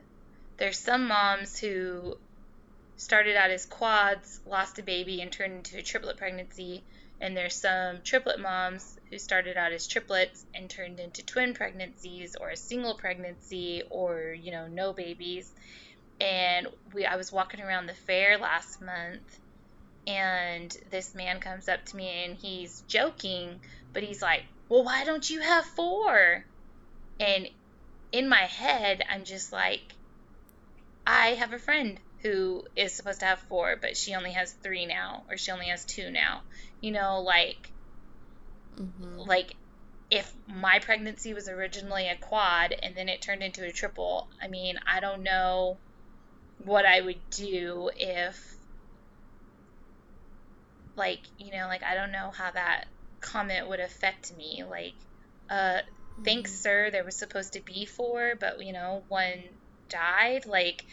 there's some moms who started out as quads, lost a baby and turned into a triplet pregnancy and there's some triplet moms who started out as triplets and turned into twin pregnancies or a single pregnancy or, you know, no babies. And we I was walking around the fair last month and this man comes up to me and he's joking, but he's like, "Well, why don't you have four? And in my head, I'm just like, I have a friend who is supposed to have four, but she only has three now, or she only has two now. You know, like, mm-hmm. like if my pregnancy was originally a quad and then it turned into a triple, I mean, I don't know what I would do if, like, you know, like, I don't know how that comment would affect me. Like, uh, thanks, mm-hmm. sir, there was supposed to be four, but, you know, one died. Like,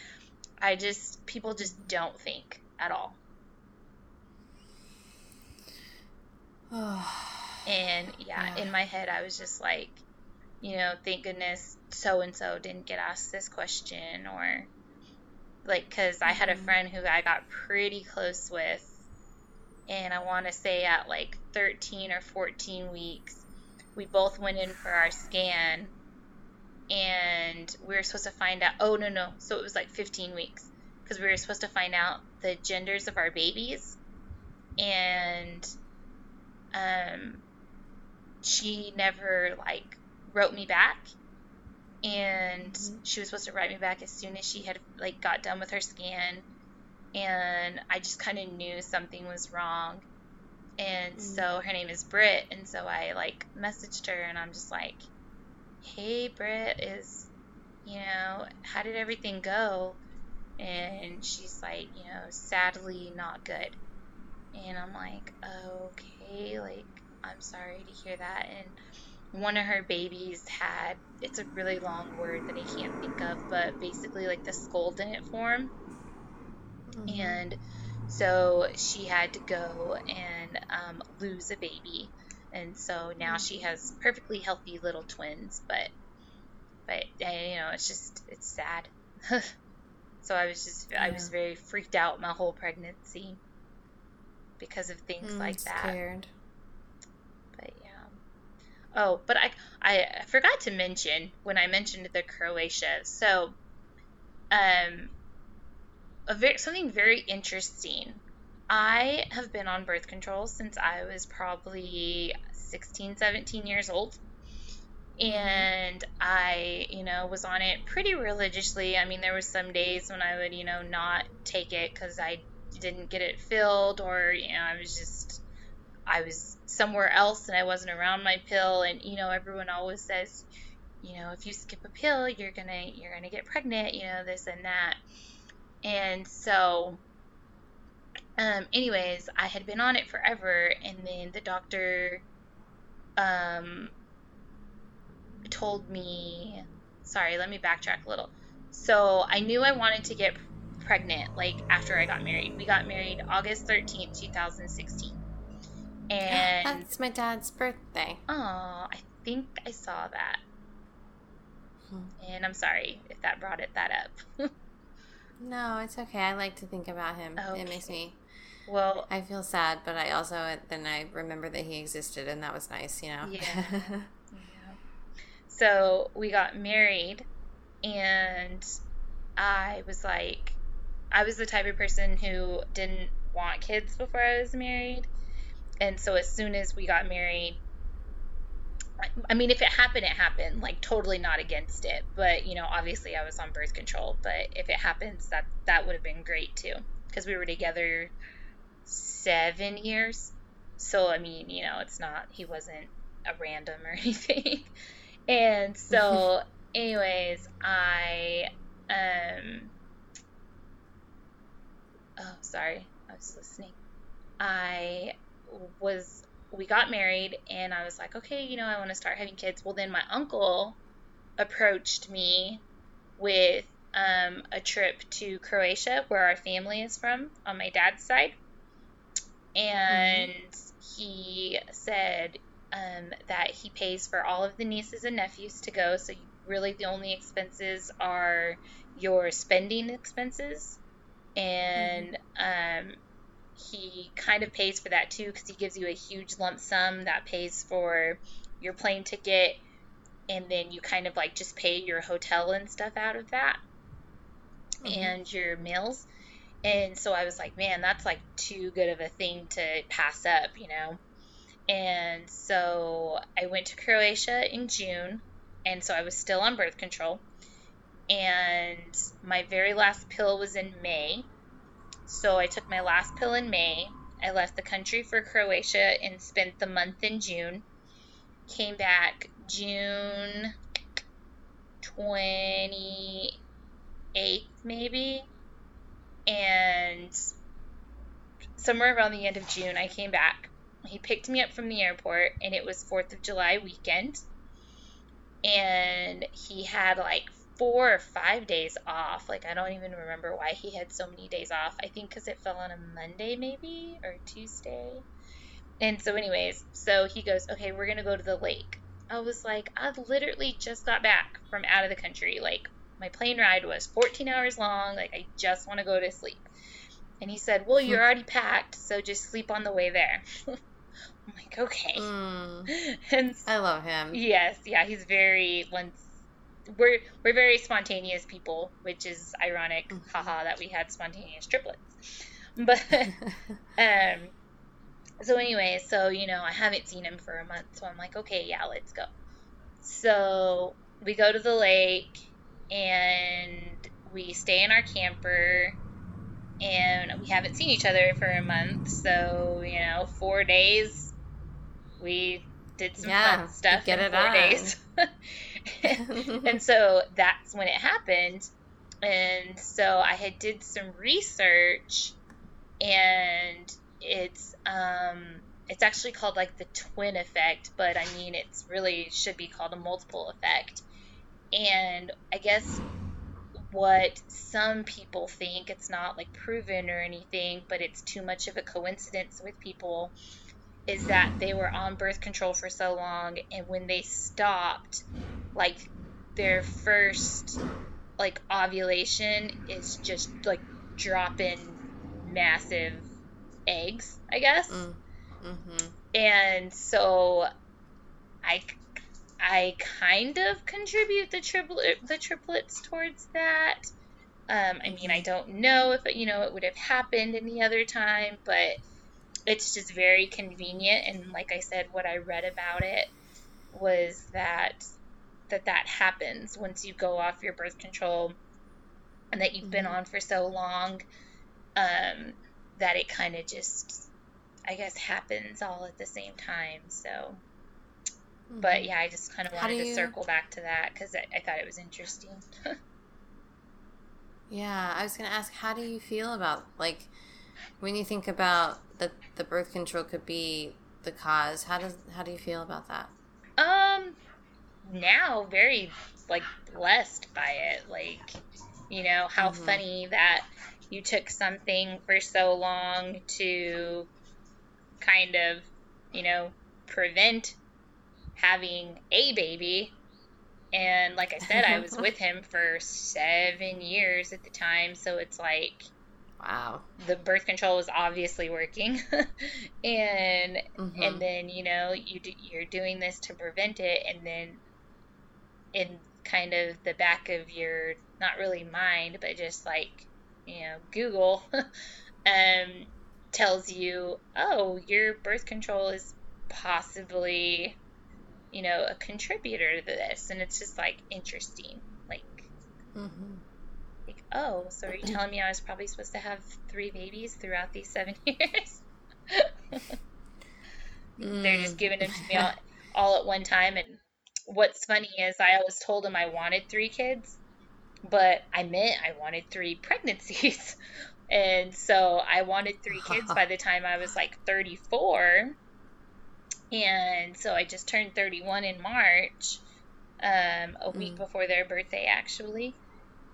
I just people just don't think at all. <sighs> and yeah, yeah, in my head I was just like, you know, thank goodness so and so didn't get asked this question or like cuz I had a mm-hmm. friend who I got pretty close with and I want to say at like 13 or 14 weeks we both went in for our scan and we were supposed to find out. Oh no no, so it was like 15 weeks because we were supposed to find out the genders of our babies, and um, she never like wrote me back, and mm-hmm. she was supposed to write me back as soon as she had like got done with her scan, and I just kind of knew something was wrong. And mm-hmm. so her name is Britt, and so I like messaged her, and I'm just like, hey, Britt, is, you know, how did everything go? And she's like, you know, sadly not good. And I'm like, okay, like, I'm sorry to hear that. And one of her babies had, it's a really long word that I can't think of, but basically like the skull didn't form. Mm-hmm. And so she had to go and um, lose a baby and so now she has perfectly healthy little twins but but you know it's just it's sad <laughs> so i was just yeah. i was very freaked out my whole pregnancy because of things mm, like that scared. but yeah oh but I, I i forgot to mention when i mentioned the croatia so um a very something very interesting I have been on birth control since I was probably 16, 17 years old. And I, you know, was on it pretty religiously. I mean, there was some days when I would, you know, not take it because I didn't get it filled or, you know, I was just, I was somewhere else and I wasn't around my pill. And, you know, everyone always says, you know, if you skip a pill, you're going to, you're going to get pregnant, you know, this and that. And so, um, anyways, I had been on it forever, and then the doctor um, told me. Sorry, let me backtrack a little. So I knew I wanted to get pregnant like after I got married. We got married August 13th, 2016. <gasps> And that's my dad's birthday. Oh, I think I saw that. Hmm. And I'm sorry if that brought it that up. <laughs> no, it's okay. I like to think about him. Okay. It makes me well, I feel sad, but I also uh, then I remember that he existed, and that was nice, you know. Yeah. <laughs> yeah. So we got married, and I was like, I was the type of person who didn't want kids before I was married. And so as soon as we got married, I mean, if it happened, it happened. Like totally not against it, but you know, obviously I was on birth control. But if it happens, that that would have been great too, because we were together seven years. So I mean, you know, it's not he wasn't a random or <laughs> anything. and so, <laughs> anyways, I um. Oh, sorry, I was listening. I was we got married and I was like, okay, you know, I want to start having kids. Well, then my uncle approached me with um, a trip to Croatia, where our family is from on my dad's side. And mm-hmm. he said um, that he pays for all of the nieces and nephews to go. So, really, the only expenses are your spending expenses. And mm-hmm. um, he kind of pays for that too because he gives you a huge lump sum that pays for your plane ticket and then you kind of like just pay your hotel and stuff out of that mm-hmm. and your meals. And so i was like man that's like too good of a thing to pass up you know? And so i went to croatia in june and so i was still on birth control. And my very last pill was in may so I took my last pill in May. I left the country for Croatia and spent the month in June. Came back June 28th, maybe. And somewhere around the end of June, I came back. He picked me up from the airport, and it was 4th of July weekend. And he had like four or five days off. Like, I don't even remember why he had so many days off. I think because it fell on a Monday, maybe, or Tuesday. And so, anyways, so he goes, Okay, we're going to go to the lake. I was like, I literally just got back from out of the country. Like, my plane ride was 14 hours long. Like, I just want to go to sleep. And he said, Well, you're already packed, so just sleep on the way there. <laughs> I'm like, okay. Mm, <laughs> and I love him. Yes, yeah, he's very once we're we're very spontaneous people, which is ironic, mm-hmm. haha, that we had spontaneous triplets. But <laughs> um, so anyway, so you know, I haven't seen him for a month, so I'm like, okay, yeah, let's go. So we go to the lake and we stay in our camper and we haven't seen each other for a month so you know four days we did some yeah, fun stuff get in it four on. days <laughs> <laughs> and <laughs> so that's when it happened. And so I had did some research and it's um it's actually called like the twin effect, but I mean it's really should be called a multiple effect. And I guess what some people think it's not like proven or anything, but it's too much of a coincidence with people is that they were on birth control for so long and when they stopped like their first like ovulation is just like dropping massive eggs i guess mm. mm-hmm. and so i i kind of contribute the triplet the triplets towards that um, i mean i mm-hmm. don't know if you know it would have happened any other time but it's just very convenient and like i said what i read about it was that that that happens once you go off your birth control and that you've mm-hmm. been on for so long um, that it kind of just i guess happens all at the same time so mm-hmm. but yeah i just kind of wanted to you... circle back to that because I, I thought it was interesting <laughs> yeah i was going to ask how do you feel about like when you think about that the birth control could be the cause, how does how do you feel about that? Um now very like blessed by it. Like, you know, how mm-hmm. funny that you took something for so long to kind of, you know, prevent having a baby. And like I said, I was <laughs> with him for seven years at the time. So it's like, Wow. The birth control was obviously working, <laughs> and mm-hmm. and then you know you do, you're doing this to prevent it, and then in kind of the back of your not really mind, but just like you know Google <laughs> um, tells you, oh, your birth control is possibly you know a contributor to this, and it's just like interesting, like. Mm-hmm. Oh, so are you telling me I was probably supposed to have three babies throughout these seven <laughs> years? They're just giving them to me all, all at one time. And what's funny is I always told them I wanted three kids, but I meant I wanted three <laughs> pregnancies. and so I wanted three kids by the time I was like 34. And so I just turned 31 in March, um, a week mm. before their birthday, actually.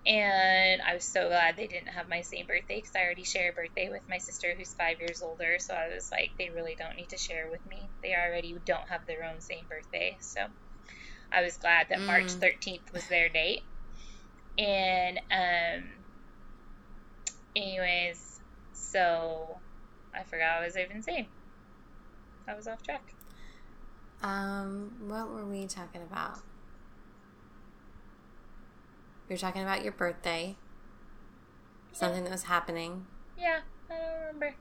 And I was so glad they didn't have my same birthday because I already share a birthday with my sister who's five years older. So I was like, they really don't need to share with me. They already don't have their own same birthday. So I was glad that mm. March 13th was their date. And, um, anyways, so I forgot what I was even saying. I was off track. Um, what were we talking about? We were talking about your birthday. Something that was happening. Yeah, I don't remember.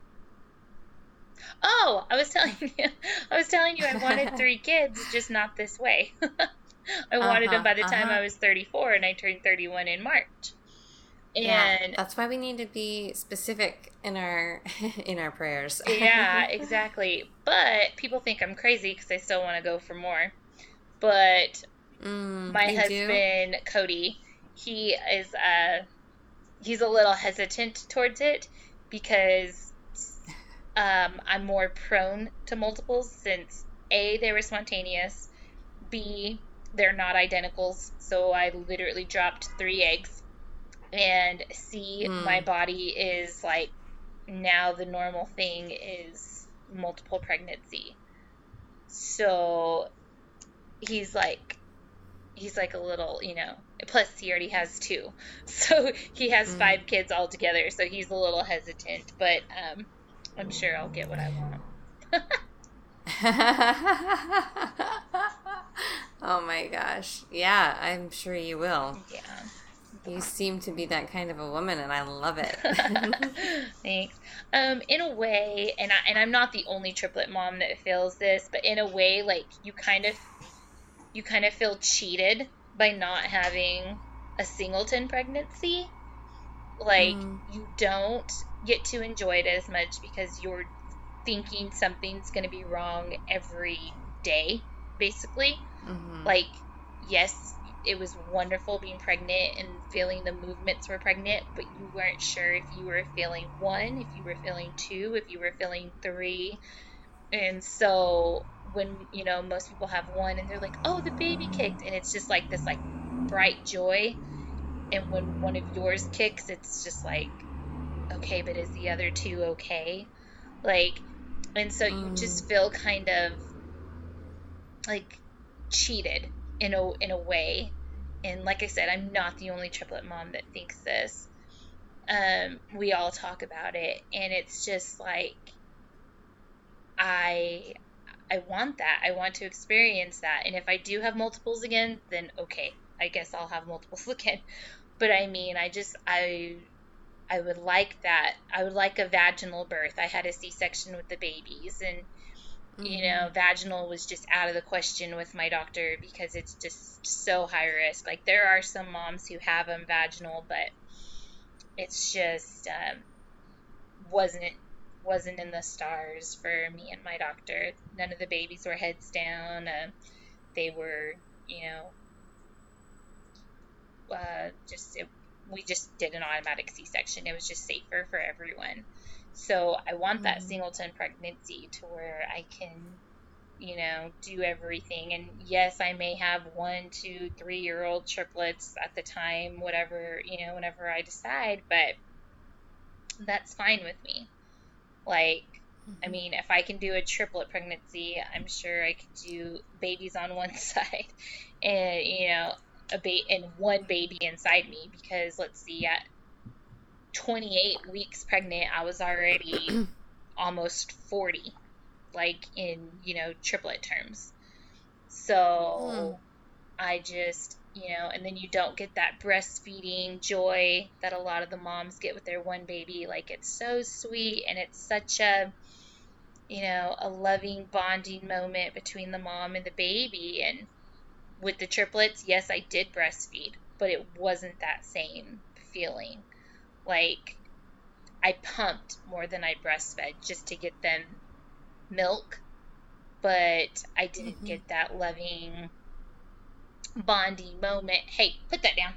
Oh, I was telling <laughs> you. I was telling you I wanted <laughs> three kids, just not this way. <laughs> I wanted uh-huh, them by the time uh-huh. I was 34, and I turned 31 in March. And yeah, that's why we need to be specific in our in our prayers. yeah, exactly. But people think I'm crazy because I still want to go for more. But mm, my husband do? Cody, he is uh he's a little hesitant towards it because um, I'm more prone to multiples since a they were spontaneous, b they're not identicals, so I literally dropped three eggs, and c mm. my body is like now the normal thing is multiple pregnancy, so he's like he's like a little you know Plus, he already has two, <laughs> so he has mm. five kids altogether. So he's a little hesitant, but um, I'm sure I'll get what I want. <laughs> oh my gosh! Yeah, I'm sure you will. Yeah. You seem to be that kind of a woman, and I love it. <laughs> Thanks. Um, in a way, and I, and I'm not the only triplet mom that feels this, but in a way, like you kind of you kind of feel cheated by not having a singleton pregnancy. Like, mm. you don't get to enjoy it as much because you're thinking something's going to be wrong every day, basically. Mm-hmm. Like, yes, it was wonderful being pregnant and feeling the movements were pregnant, but you weren't sure if you were feeling one, if you were feeling two, if you were feeling three. And so when you know most people have one and they're like oh the baby kicked and it's just like this like bright joy. And when one of yours kicks it's just like okay but is the other two okay? Like and so you just mm. feel kind of like cheated in a in a way. And like i said i'm not the only triplet mom that thinks this. Um, we all talk about it and it's just like i I want that. I want to experience that. And if I do have multiples again, then okay, I guess I'll have multiples <laughs> again. But I mean, I just I I would like that. I would like a vaginal birth. I had a C-section with the babies and mm-hmm. you know, vaginal was just out of the question with my doctor because it's just so high risk. Like there are some moms who have them vaginal, but it's just um, wasn't wasn't in the stars for me and my doctor. None of the babies were heads down. Uh, they were, you know, uh, just it, we just did an automatic C-section. It was just safer for everyone. So I want that mm-hmm. singleton pregnancy to where I can, you know, do everything. And yes, I may have one, two, three year old triplets at the time, whatever, you know, whenever I decide, but that's fine with me. Like, I mm-hmm. mean, if I can do a triplet pregnancy, I'm sure I could do babies on one <laughs> side and, you know, a ba- and one baby inside me because let's see, at 28 weeks pregnant, I was already <clears throat> almost 40, like in, you know, triplet terms. So, mm. I just, you know, and then you don't get that breastfeeding joy that a lot of the moms get with their one baby. Like it's so sweet and it's such a, you know, a loving bonding moment between the mom and the baby. And with the triplets, yes, I did breastfeed, but it wasn't that same feeling. Like I pumped more than I breastfed just to get them milk, but I didn't mm-hmm. get that loving bonding moment. Hey, put that down.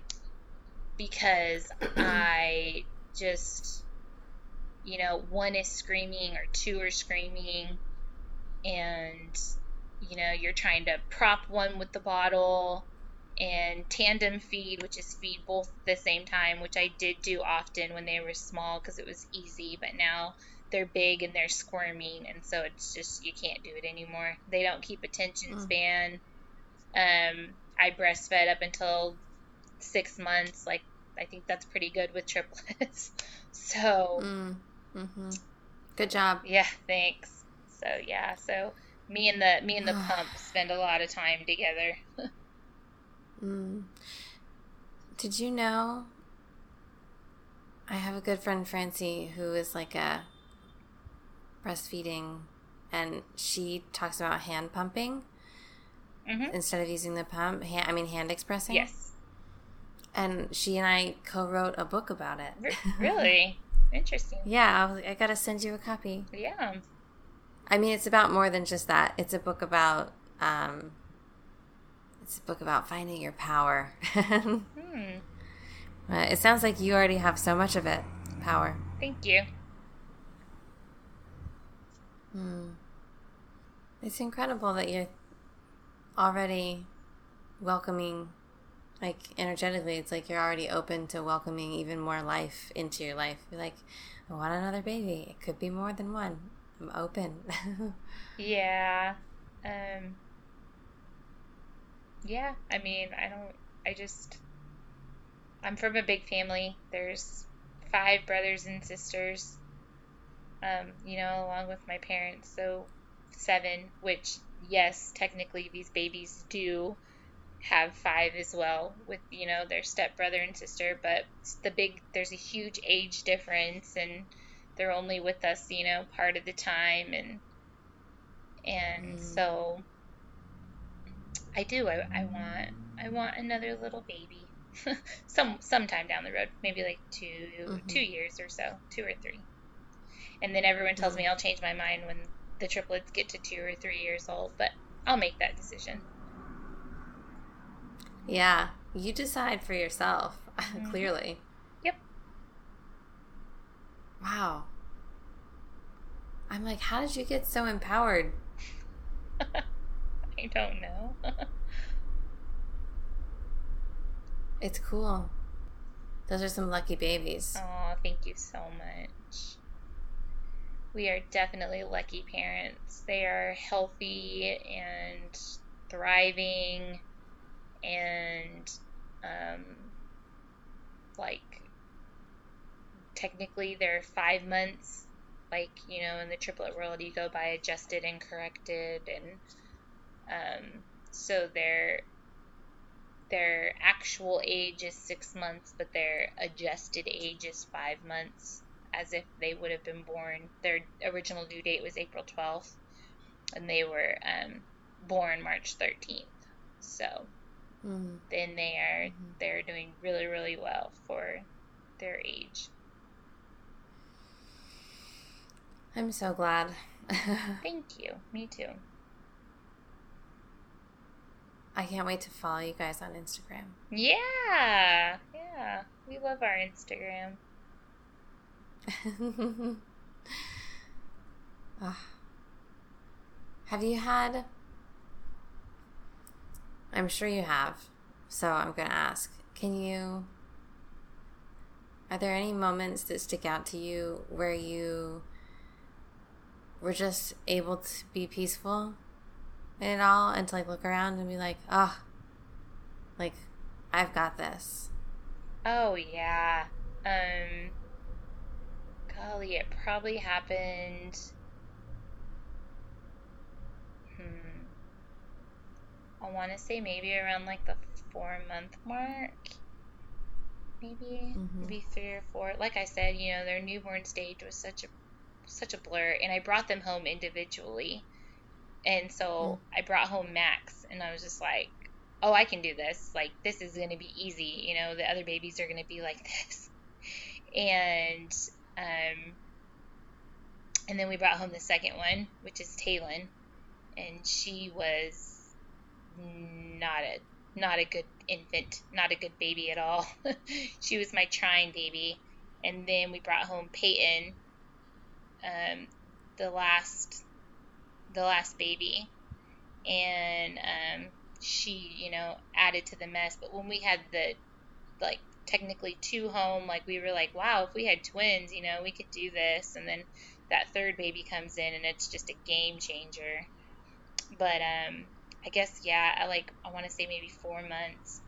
Because <clears throat> I just, you know, one is screaming or two are screaming, and, you know, you're trying to prop one with the bottle and tandem feed, which is feed both at the same time, which I did do often when they were small because it was easy, but now they're big and they're squirming, and so it's just you can't do it anymore. They don't keep attention mm. span. Um, I breastfed up until six months. Like I think that's pretty good with triplets. <laughs> so, mm, mm-hmm. good job. Yeah, thanks. So yeah, so me and the me and the <sighs> pump spend a lot of time together. <laughs> mm. Did you know? I have a good friend Francie who is like a breastfeeding, and she talks about hand pumping mm-hmm. instead of using the pump. Hand, I mean, hand expressing. Yes. And she and I co-wrote a book about it. <laughs> Really interesting. yeah, I, was, I gotta send you a copy. Yeah. I mean, it's about more than just that. It's a book about. Um, it's a book about finding your power. <laughs> hmm. It sounds like you already have so much of it, power. Thank you. Hmm. It's incredible that you're already welcoming like energetically it's like you're already open to welcoming even more life into your life. You're like i want another baby. It could be more than one. I'm open. <laughs> Yeah um yeah i mean i don't i just i'm from a big family. There's five brothers and sisters um you know along with my parents so seven which yes, technically these babies do have five as well with you know their stepbrother and sister, but the big there's a huge age difference and they're only with us you know part of the time and and mm. so I do I, I want I want another little baby <laughs> some sometime down the road maybe like 2 mm-hmm. two years or so two or three and then everyone tells mm. me I'll change my mind when the triplets get to two or three years old, but I'll make that decision. Yeah, you decide for yourself, <laughs> mm-hmm. clearly. Yep. Wow. I'm like, how did you get so empowered? <laughs> I don't know. <laughs> it's cool. Those are some lucky babies. Oh, thank you so much we are definitely lucky parents. They are healthy and thriving and um, like technically they're five months like you know in the triplet world you go by adjusted and corrected and um, so their their actual age is six months but their adjusted age is five months as if they would have been born. Their original due date was April 12th, and they were um, born March 13th. So mm-hmm. then they are mm-hmm. they're doing really really well for their age. I'm so glad. <laughs> Thank you. Me too. I can't wait to follow you guys on Instagram. Yeah. Yeah. We love our Instagram oh. <laughs> Have you had? I'm sure you have. So I'm going to ask can you. Are there any moments that stick out to you where you were just able to be peaceful in it all and to like look around and be like, oh, like I've got this? Oh, yeah. Um, golly, it probably happened. Hmm. I want to say maybe around like the four month mark. Maybe, Mhm. maybe three or four. Like I said, you know, their newborn stage was such a such a blur, and I brought them home individually, and so I brought home Max, and I was just like, oh, I can do this. Like this is gonna be easy. You know, the other babies are gonna be like <laughs> this, and um, and then we brought home the second one, which is Talon, and she was not a not a good infant, not a good baby at all. <laughs> she was my trying baby, and then we brought home Peyton, um, the last the last baby, and um, she you know added to the mess. But when we had the like technically two home, like we were like, wow, if we had twins, you know, we could do this, and then that third baby comes in and it's just a game changer. But um, I guess yeah, I like I want to say maybe four months.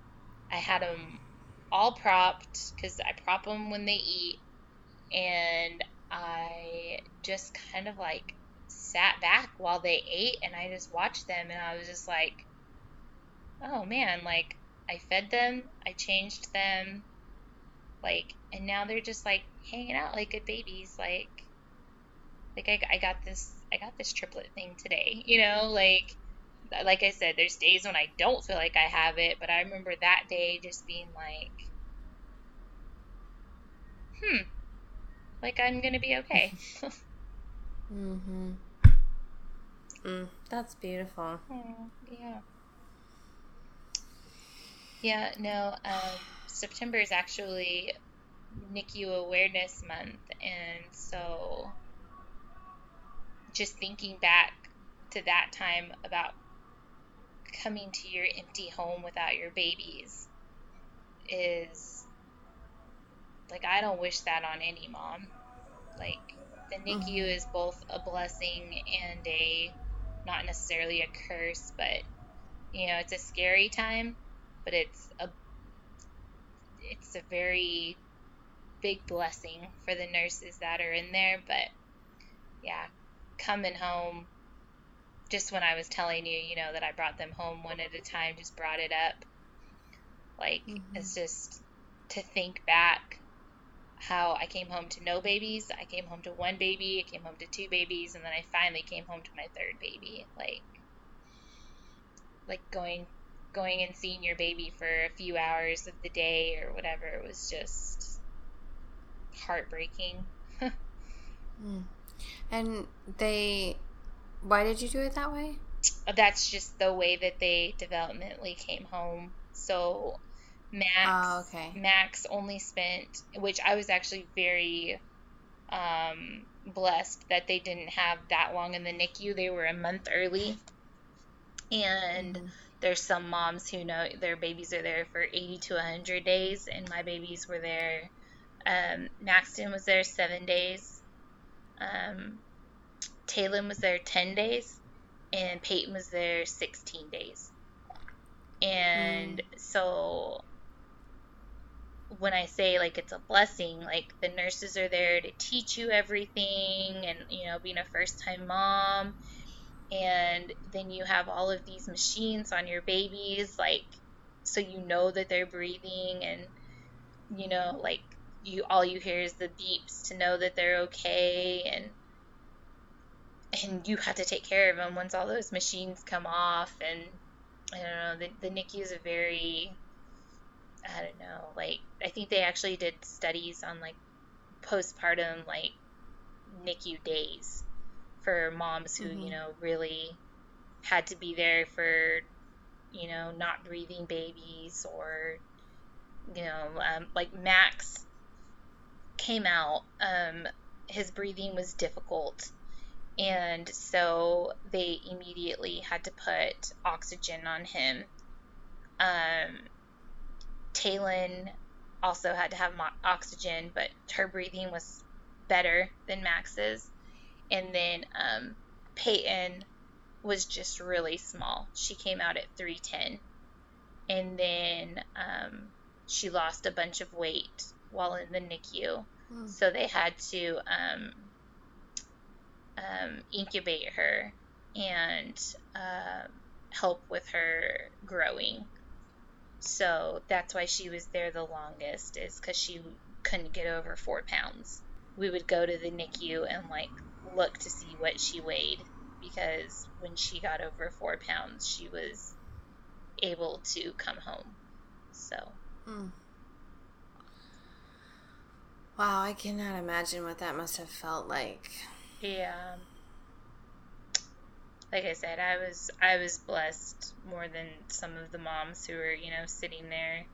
I had them all propped because I prop them when they eat, and I just kind of like sat back while they ate, and I just watched them, and I was just like, oh man, like I fed them, I changed them, like, and now they're just like hanging out like good babies, like like I, I got this I got this triplet thing today, <laughs> you know, like like I said, there's days when I don't feel like I have it, but I remember that day just being like, hmm, like I'm gonna be okay. <laughs> Mm-hmm. Mm, that's beautiful. Oh, <laughs> yeah. Yeah, no, um, September is actually NICU Awareness Month, and so just thinking back to that time about coming to your empty home without your babies is like I don't wish that on any mom. Like the NICU is both a blessing and a not necessarily a curse, but you know, it's a scary time, but it's a it's a very big blessing for the nurses that are in there, but yeah, coming home just when I was telling you, you know, that I brought them home one at a time, just brought it up. Like, Mhm. it's just to think back how I came home to no babies. I came home to one baby, I came home to two babies, and then I finally came home to my third baby. Like, like going going and seeing your baby for a few hours of the day or whatever it was just heartbreaking. <laughs> Mm. And they, why did you do it that way? that's just the way that they developmentally came home. So Max Oh, okay. Max only spent which I was actually very um blessed that they didn't have that long in the NICU. They were a month early. And Mhm. There's some moms who know their babies are there for 80 to 100 days and my babies were there um Maxton was there 7 days. Um Talon was there 10 days and Peyton was there 16 days. And so when I say like it's a blessing, like the nurses are there to teach you everything and you know, being a first time mom and then you have all of these machines on your babies like so you know that they're breathing and you know like you all you hear is the beeps to know that they're okay and and you have to take care of them once all those machines come off and I don't know the, the NICU is a very I don't know like I think they actually did studies on like postpartum like NICU days for moms who Mhm. you know really had to be there for you know not breathing babies or you know um, like Max came out um, his breathing was difficult and so they immediately had to put oxygen on him. Um, Talon also had to have mo- oxygen, but her breathing was better than Max's. And then um, Peyton was just really small. She came out at 310. And then um, she lost a bunch of weight while in the NICU. Mm. So they had to um, um, incubate her and uh, help with her growing. So that's why she was there the longest, is because she couldn't get over four pounds. We would go to the NICU and like look to see what she weighed because when she got over four pounds, she was able to come home. So. Mm. Wow, I cannot imagine what that must have felt like. Yeah. Like I said, I was I was blessed more than some of the moms who were, you know, sitting there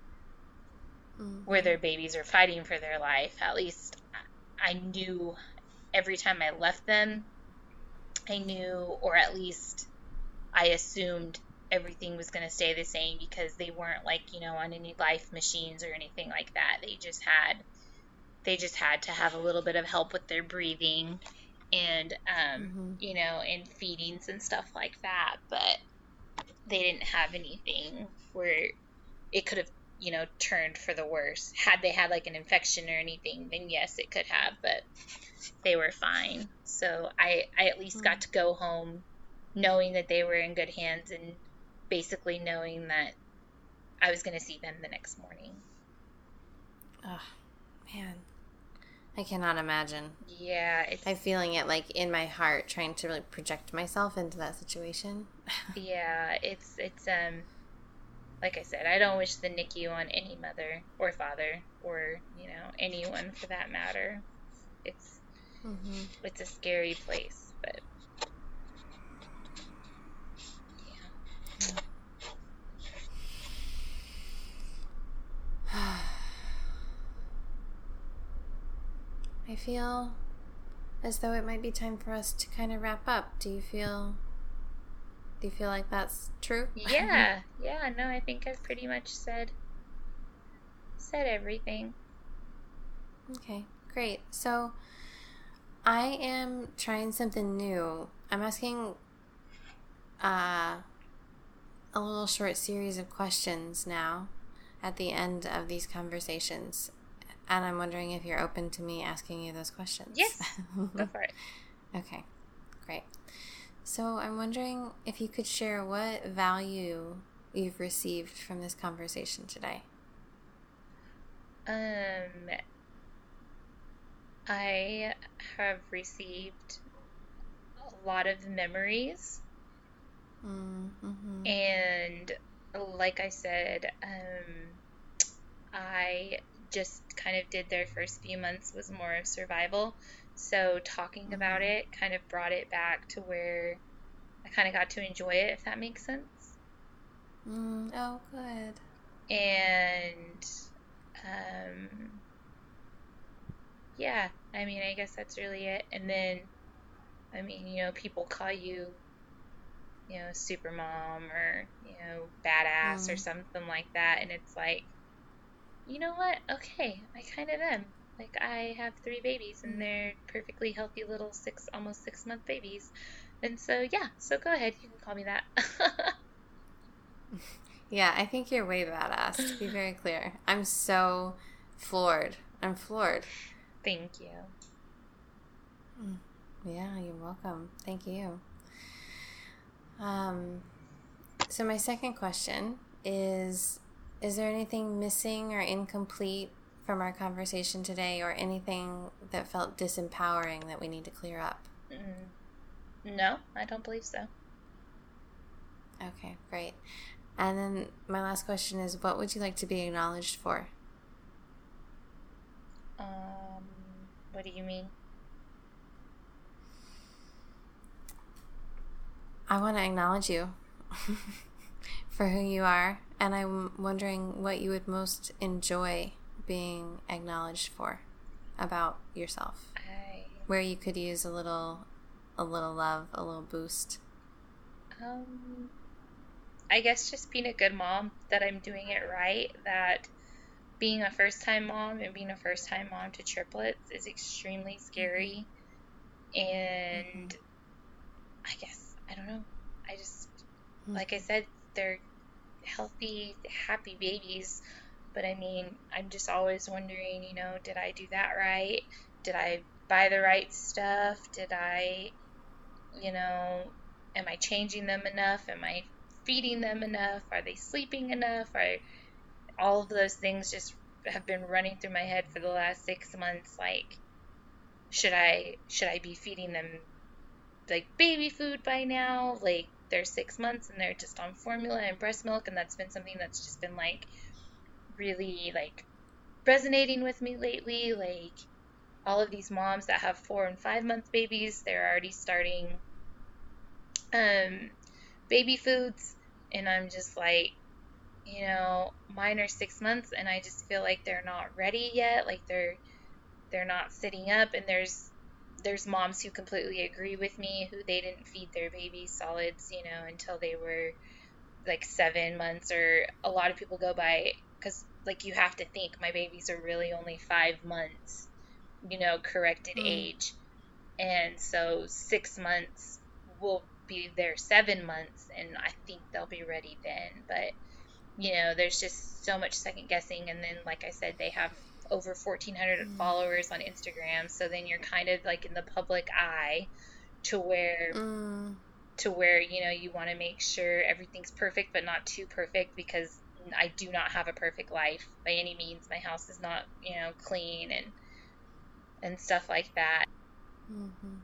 mm-hmm. where their babies are fighting for their life. At least I knew every time I left them, I knew, or at least I assumed everything was going to stay the same because they weren't like, you know, on any life machines or anything like that. They just had they just had to have a little bit of help with their breathing and um, mm-hmm. you know, and feedings and stuff like that, but they didn't have anything where it could have, you know, turned for the worse. Had they had like an infection or anything, then yes, it could have, but they were fine. So I I at least got to go home knowing that they were in good hands and basically knowing that I was going to see them the next morning. Oh, man. I cannot imagine. Yeah, I'm feeling it like in my heart, trying to really project myself into that situation. <laughs> yeah, it's it's um, like I said, I don't wish the NICU on any mother or father or you know anyone for that matter. It's mm-hmm. it's a scary place, but Yeah. <sighs> I feel as though it might be time for us to kind of wrap up. Do you feel do you feel like that's true? <laughs> Yeah. yeah, no, I think I've pretty much said said everything. Okay, great. So I am trying something new. I'm asking uh, a little short series of questions now at the end of these conversations. And I'm wondering if you're open to me asking you those questions. Yes. <laughs> Go for it. Okay, great. So I'm wondering if you could share what value you've received from this conversation today. Um, I have received a lot of memories. Mm-hmm. And like I said, um, I just kind of did their first few months was more of survival. So talking mm-hmm. about it kind of brought it back to where I kind of got to enjoy it, if that makes sense. Mm, oh, good. And um, yeah, I mean, I guess that's really it. And then, I mean, you know, people call you, you know, super mom or, you know, badass mm. or something like that. And it's like, you know what? Okay, I kind of am. Like, I have three babies and mm. they're perfectly healthy little six, almost six month babies. And so, yeah, so go ahead. You can call me that. <laughs> yeah, I think you're way badass, to be very <laughs> clear. I'm so floored. I'm floored. Thank you. Mm. Yeah, you're welcome. Thank you. Um, so my second question is is there anything missing or incomplete from our conversation today or anything that felt disempowering that we need to clear up? Mm. No, I don't believe so. Okay, great. And then my last question is what would you like to be acknowledged for? Um, what do you mean? I want to acknowledge you <laughs> for who you are, and I'm wondering what you would most enjoy being acknowledged for about yourself. I... Where you could use a little a little love, a little boost. Um I guess just being a good mom, that I'm doing it right, that being a first time mom and being a first time mom to triplets is extremely scary. And mm-hmm. I guess, I don't know. I just, mm-hmm. like I said, they're healthy, happy babies. But I mean, I'm just always wondering, you know, did I do that right? Did I buy the right stuff? Did I, you know, am I changing them enough? Am I feeding them enough? Are they sleeping enough? Are all of those things just have been running through my head for the last six months. Like, should I should I be feeding them like baby food by now? Like they're six months and they're just on formula and breast milk, and that's been something that's just been like really like resonating with me lately. Like all of these moms that have four and five month babies, they're already starting um, baby foods, and I'm just like, you know, mine are six months, and I just feel like they're not ready yet. Like they're they're not sitting up, and there's there's moms who completely agree with me who they didn't feed their babies solids, you know, until they were like seven months, or a lot of people go by because like you have to think my babies are really only five months, you know, corrected mm. age, and so six months will be their seven months, and I think they'll be ready then, but you know, there's just so much second guessing. And then, like I said, they have over 1,400 mm. followers on Instagram. So then you're kind of like in the public eye to where. Mm. To where you know you want to make sure everything's perfect, but not too perfect, because I do not have a perfect life by any means. My house is not, you know, clean and and stuff like that. Mm-hmm.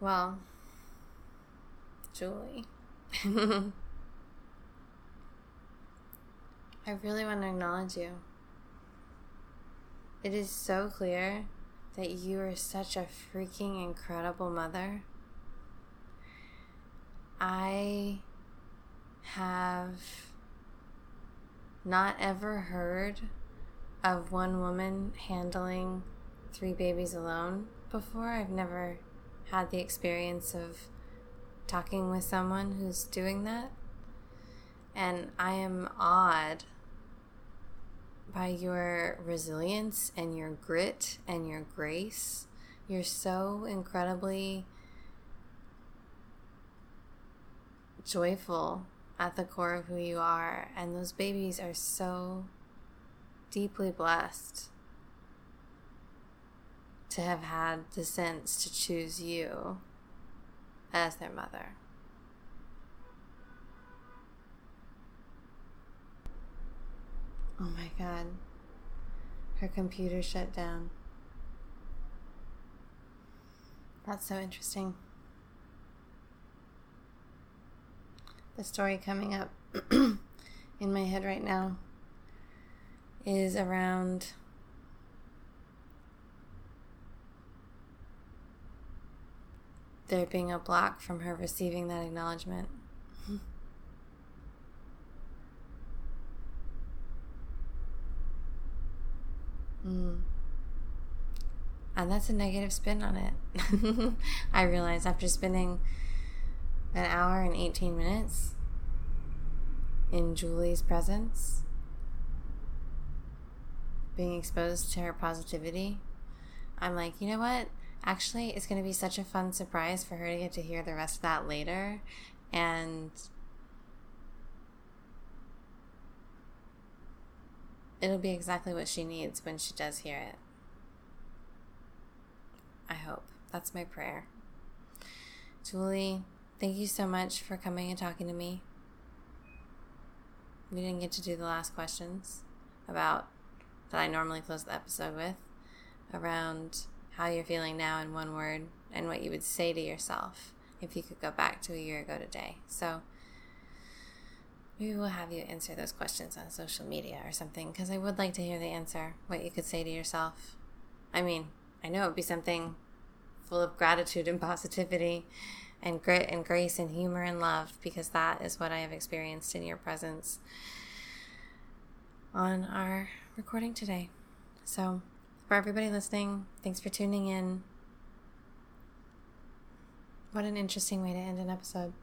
Well, Julie. <laughs> I really want to acknowledge you. It is so clear that you are such a freaking incredible mother. I have not ever heard of one woman handling three babies alone before. I've never had the experience of talking with someone who's doing that. And I am awed by your resilience and your grit and your grace. You're so incredibly joyful at the core of who you are, and those babies are so deeply blessed to have had the sense to choose you as their mother. Oh my god. Her computer shut down. That's so interesting. The story coming up <clears throat> in my head right now is around there being a block from her receiving that acknowledgement. Mm. And that's a negative spin on it. <laughs> I realized after spending an hour and 18 minutes in Julie's presence, being exposed to her positivity, I'm like, you know what? Actually, it's going to be such a fun surprise for her to get to hear the rest of that later. And It'll be exactly what she needs when she does hear it. I hope. That's my prayer. Julie, thank you so much for coming and talking to me. We didn't get to do the last questions about that I normally close the episode with around how you're feeling now in one word and what you would say to yourself if you could go back to a year ago today. So, Maybe we'll have you answer those questions on social media or something because I would like to hear the answer, what you could say to yourself. I mean, I know it would be something full of gratitude and positivity and grit and grace and humor and love because that is what I have experienced in your presence on our recording today. So, for everybody listening, thanks for tuning in. What an interesting way to end an episode.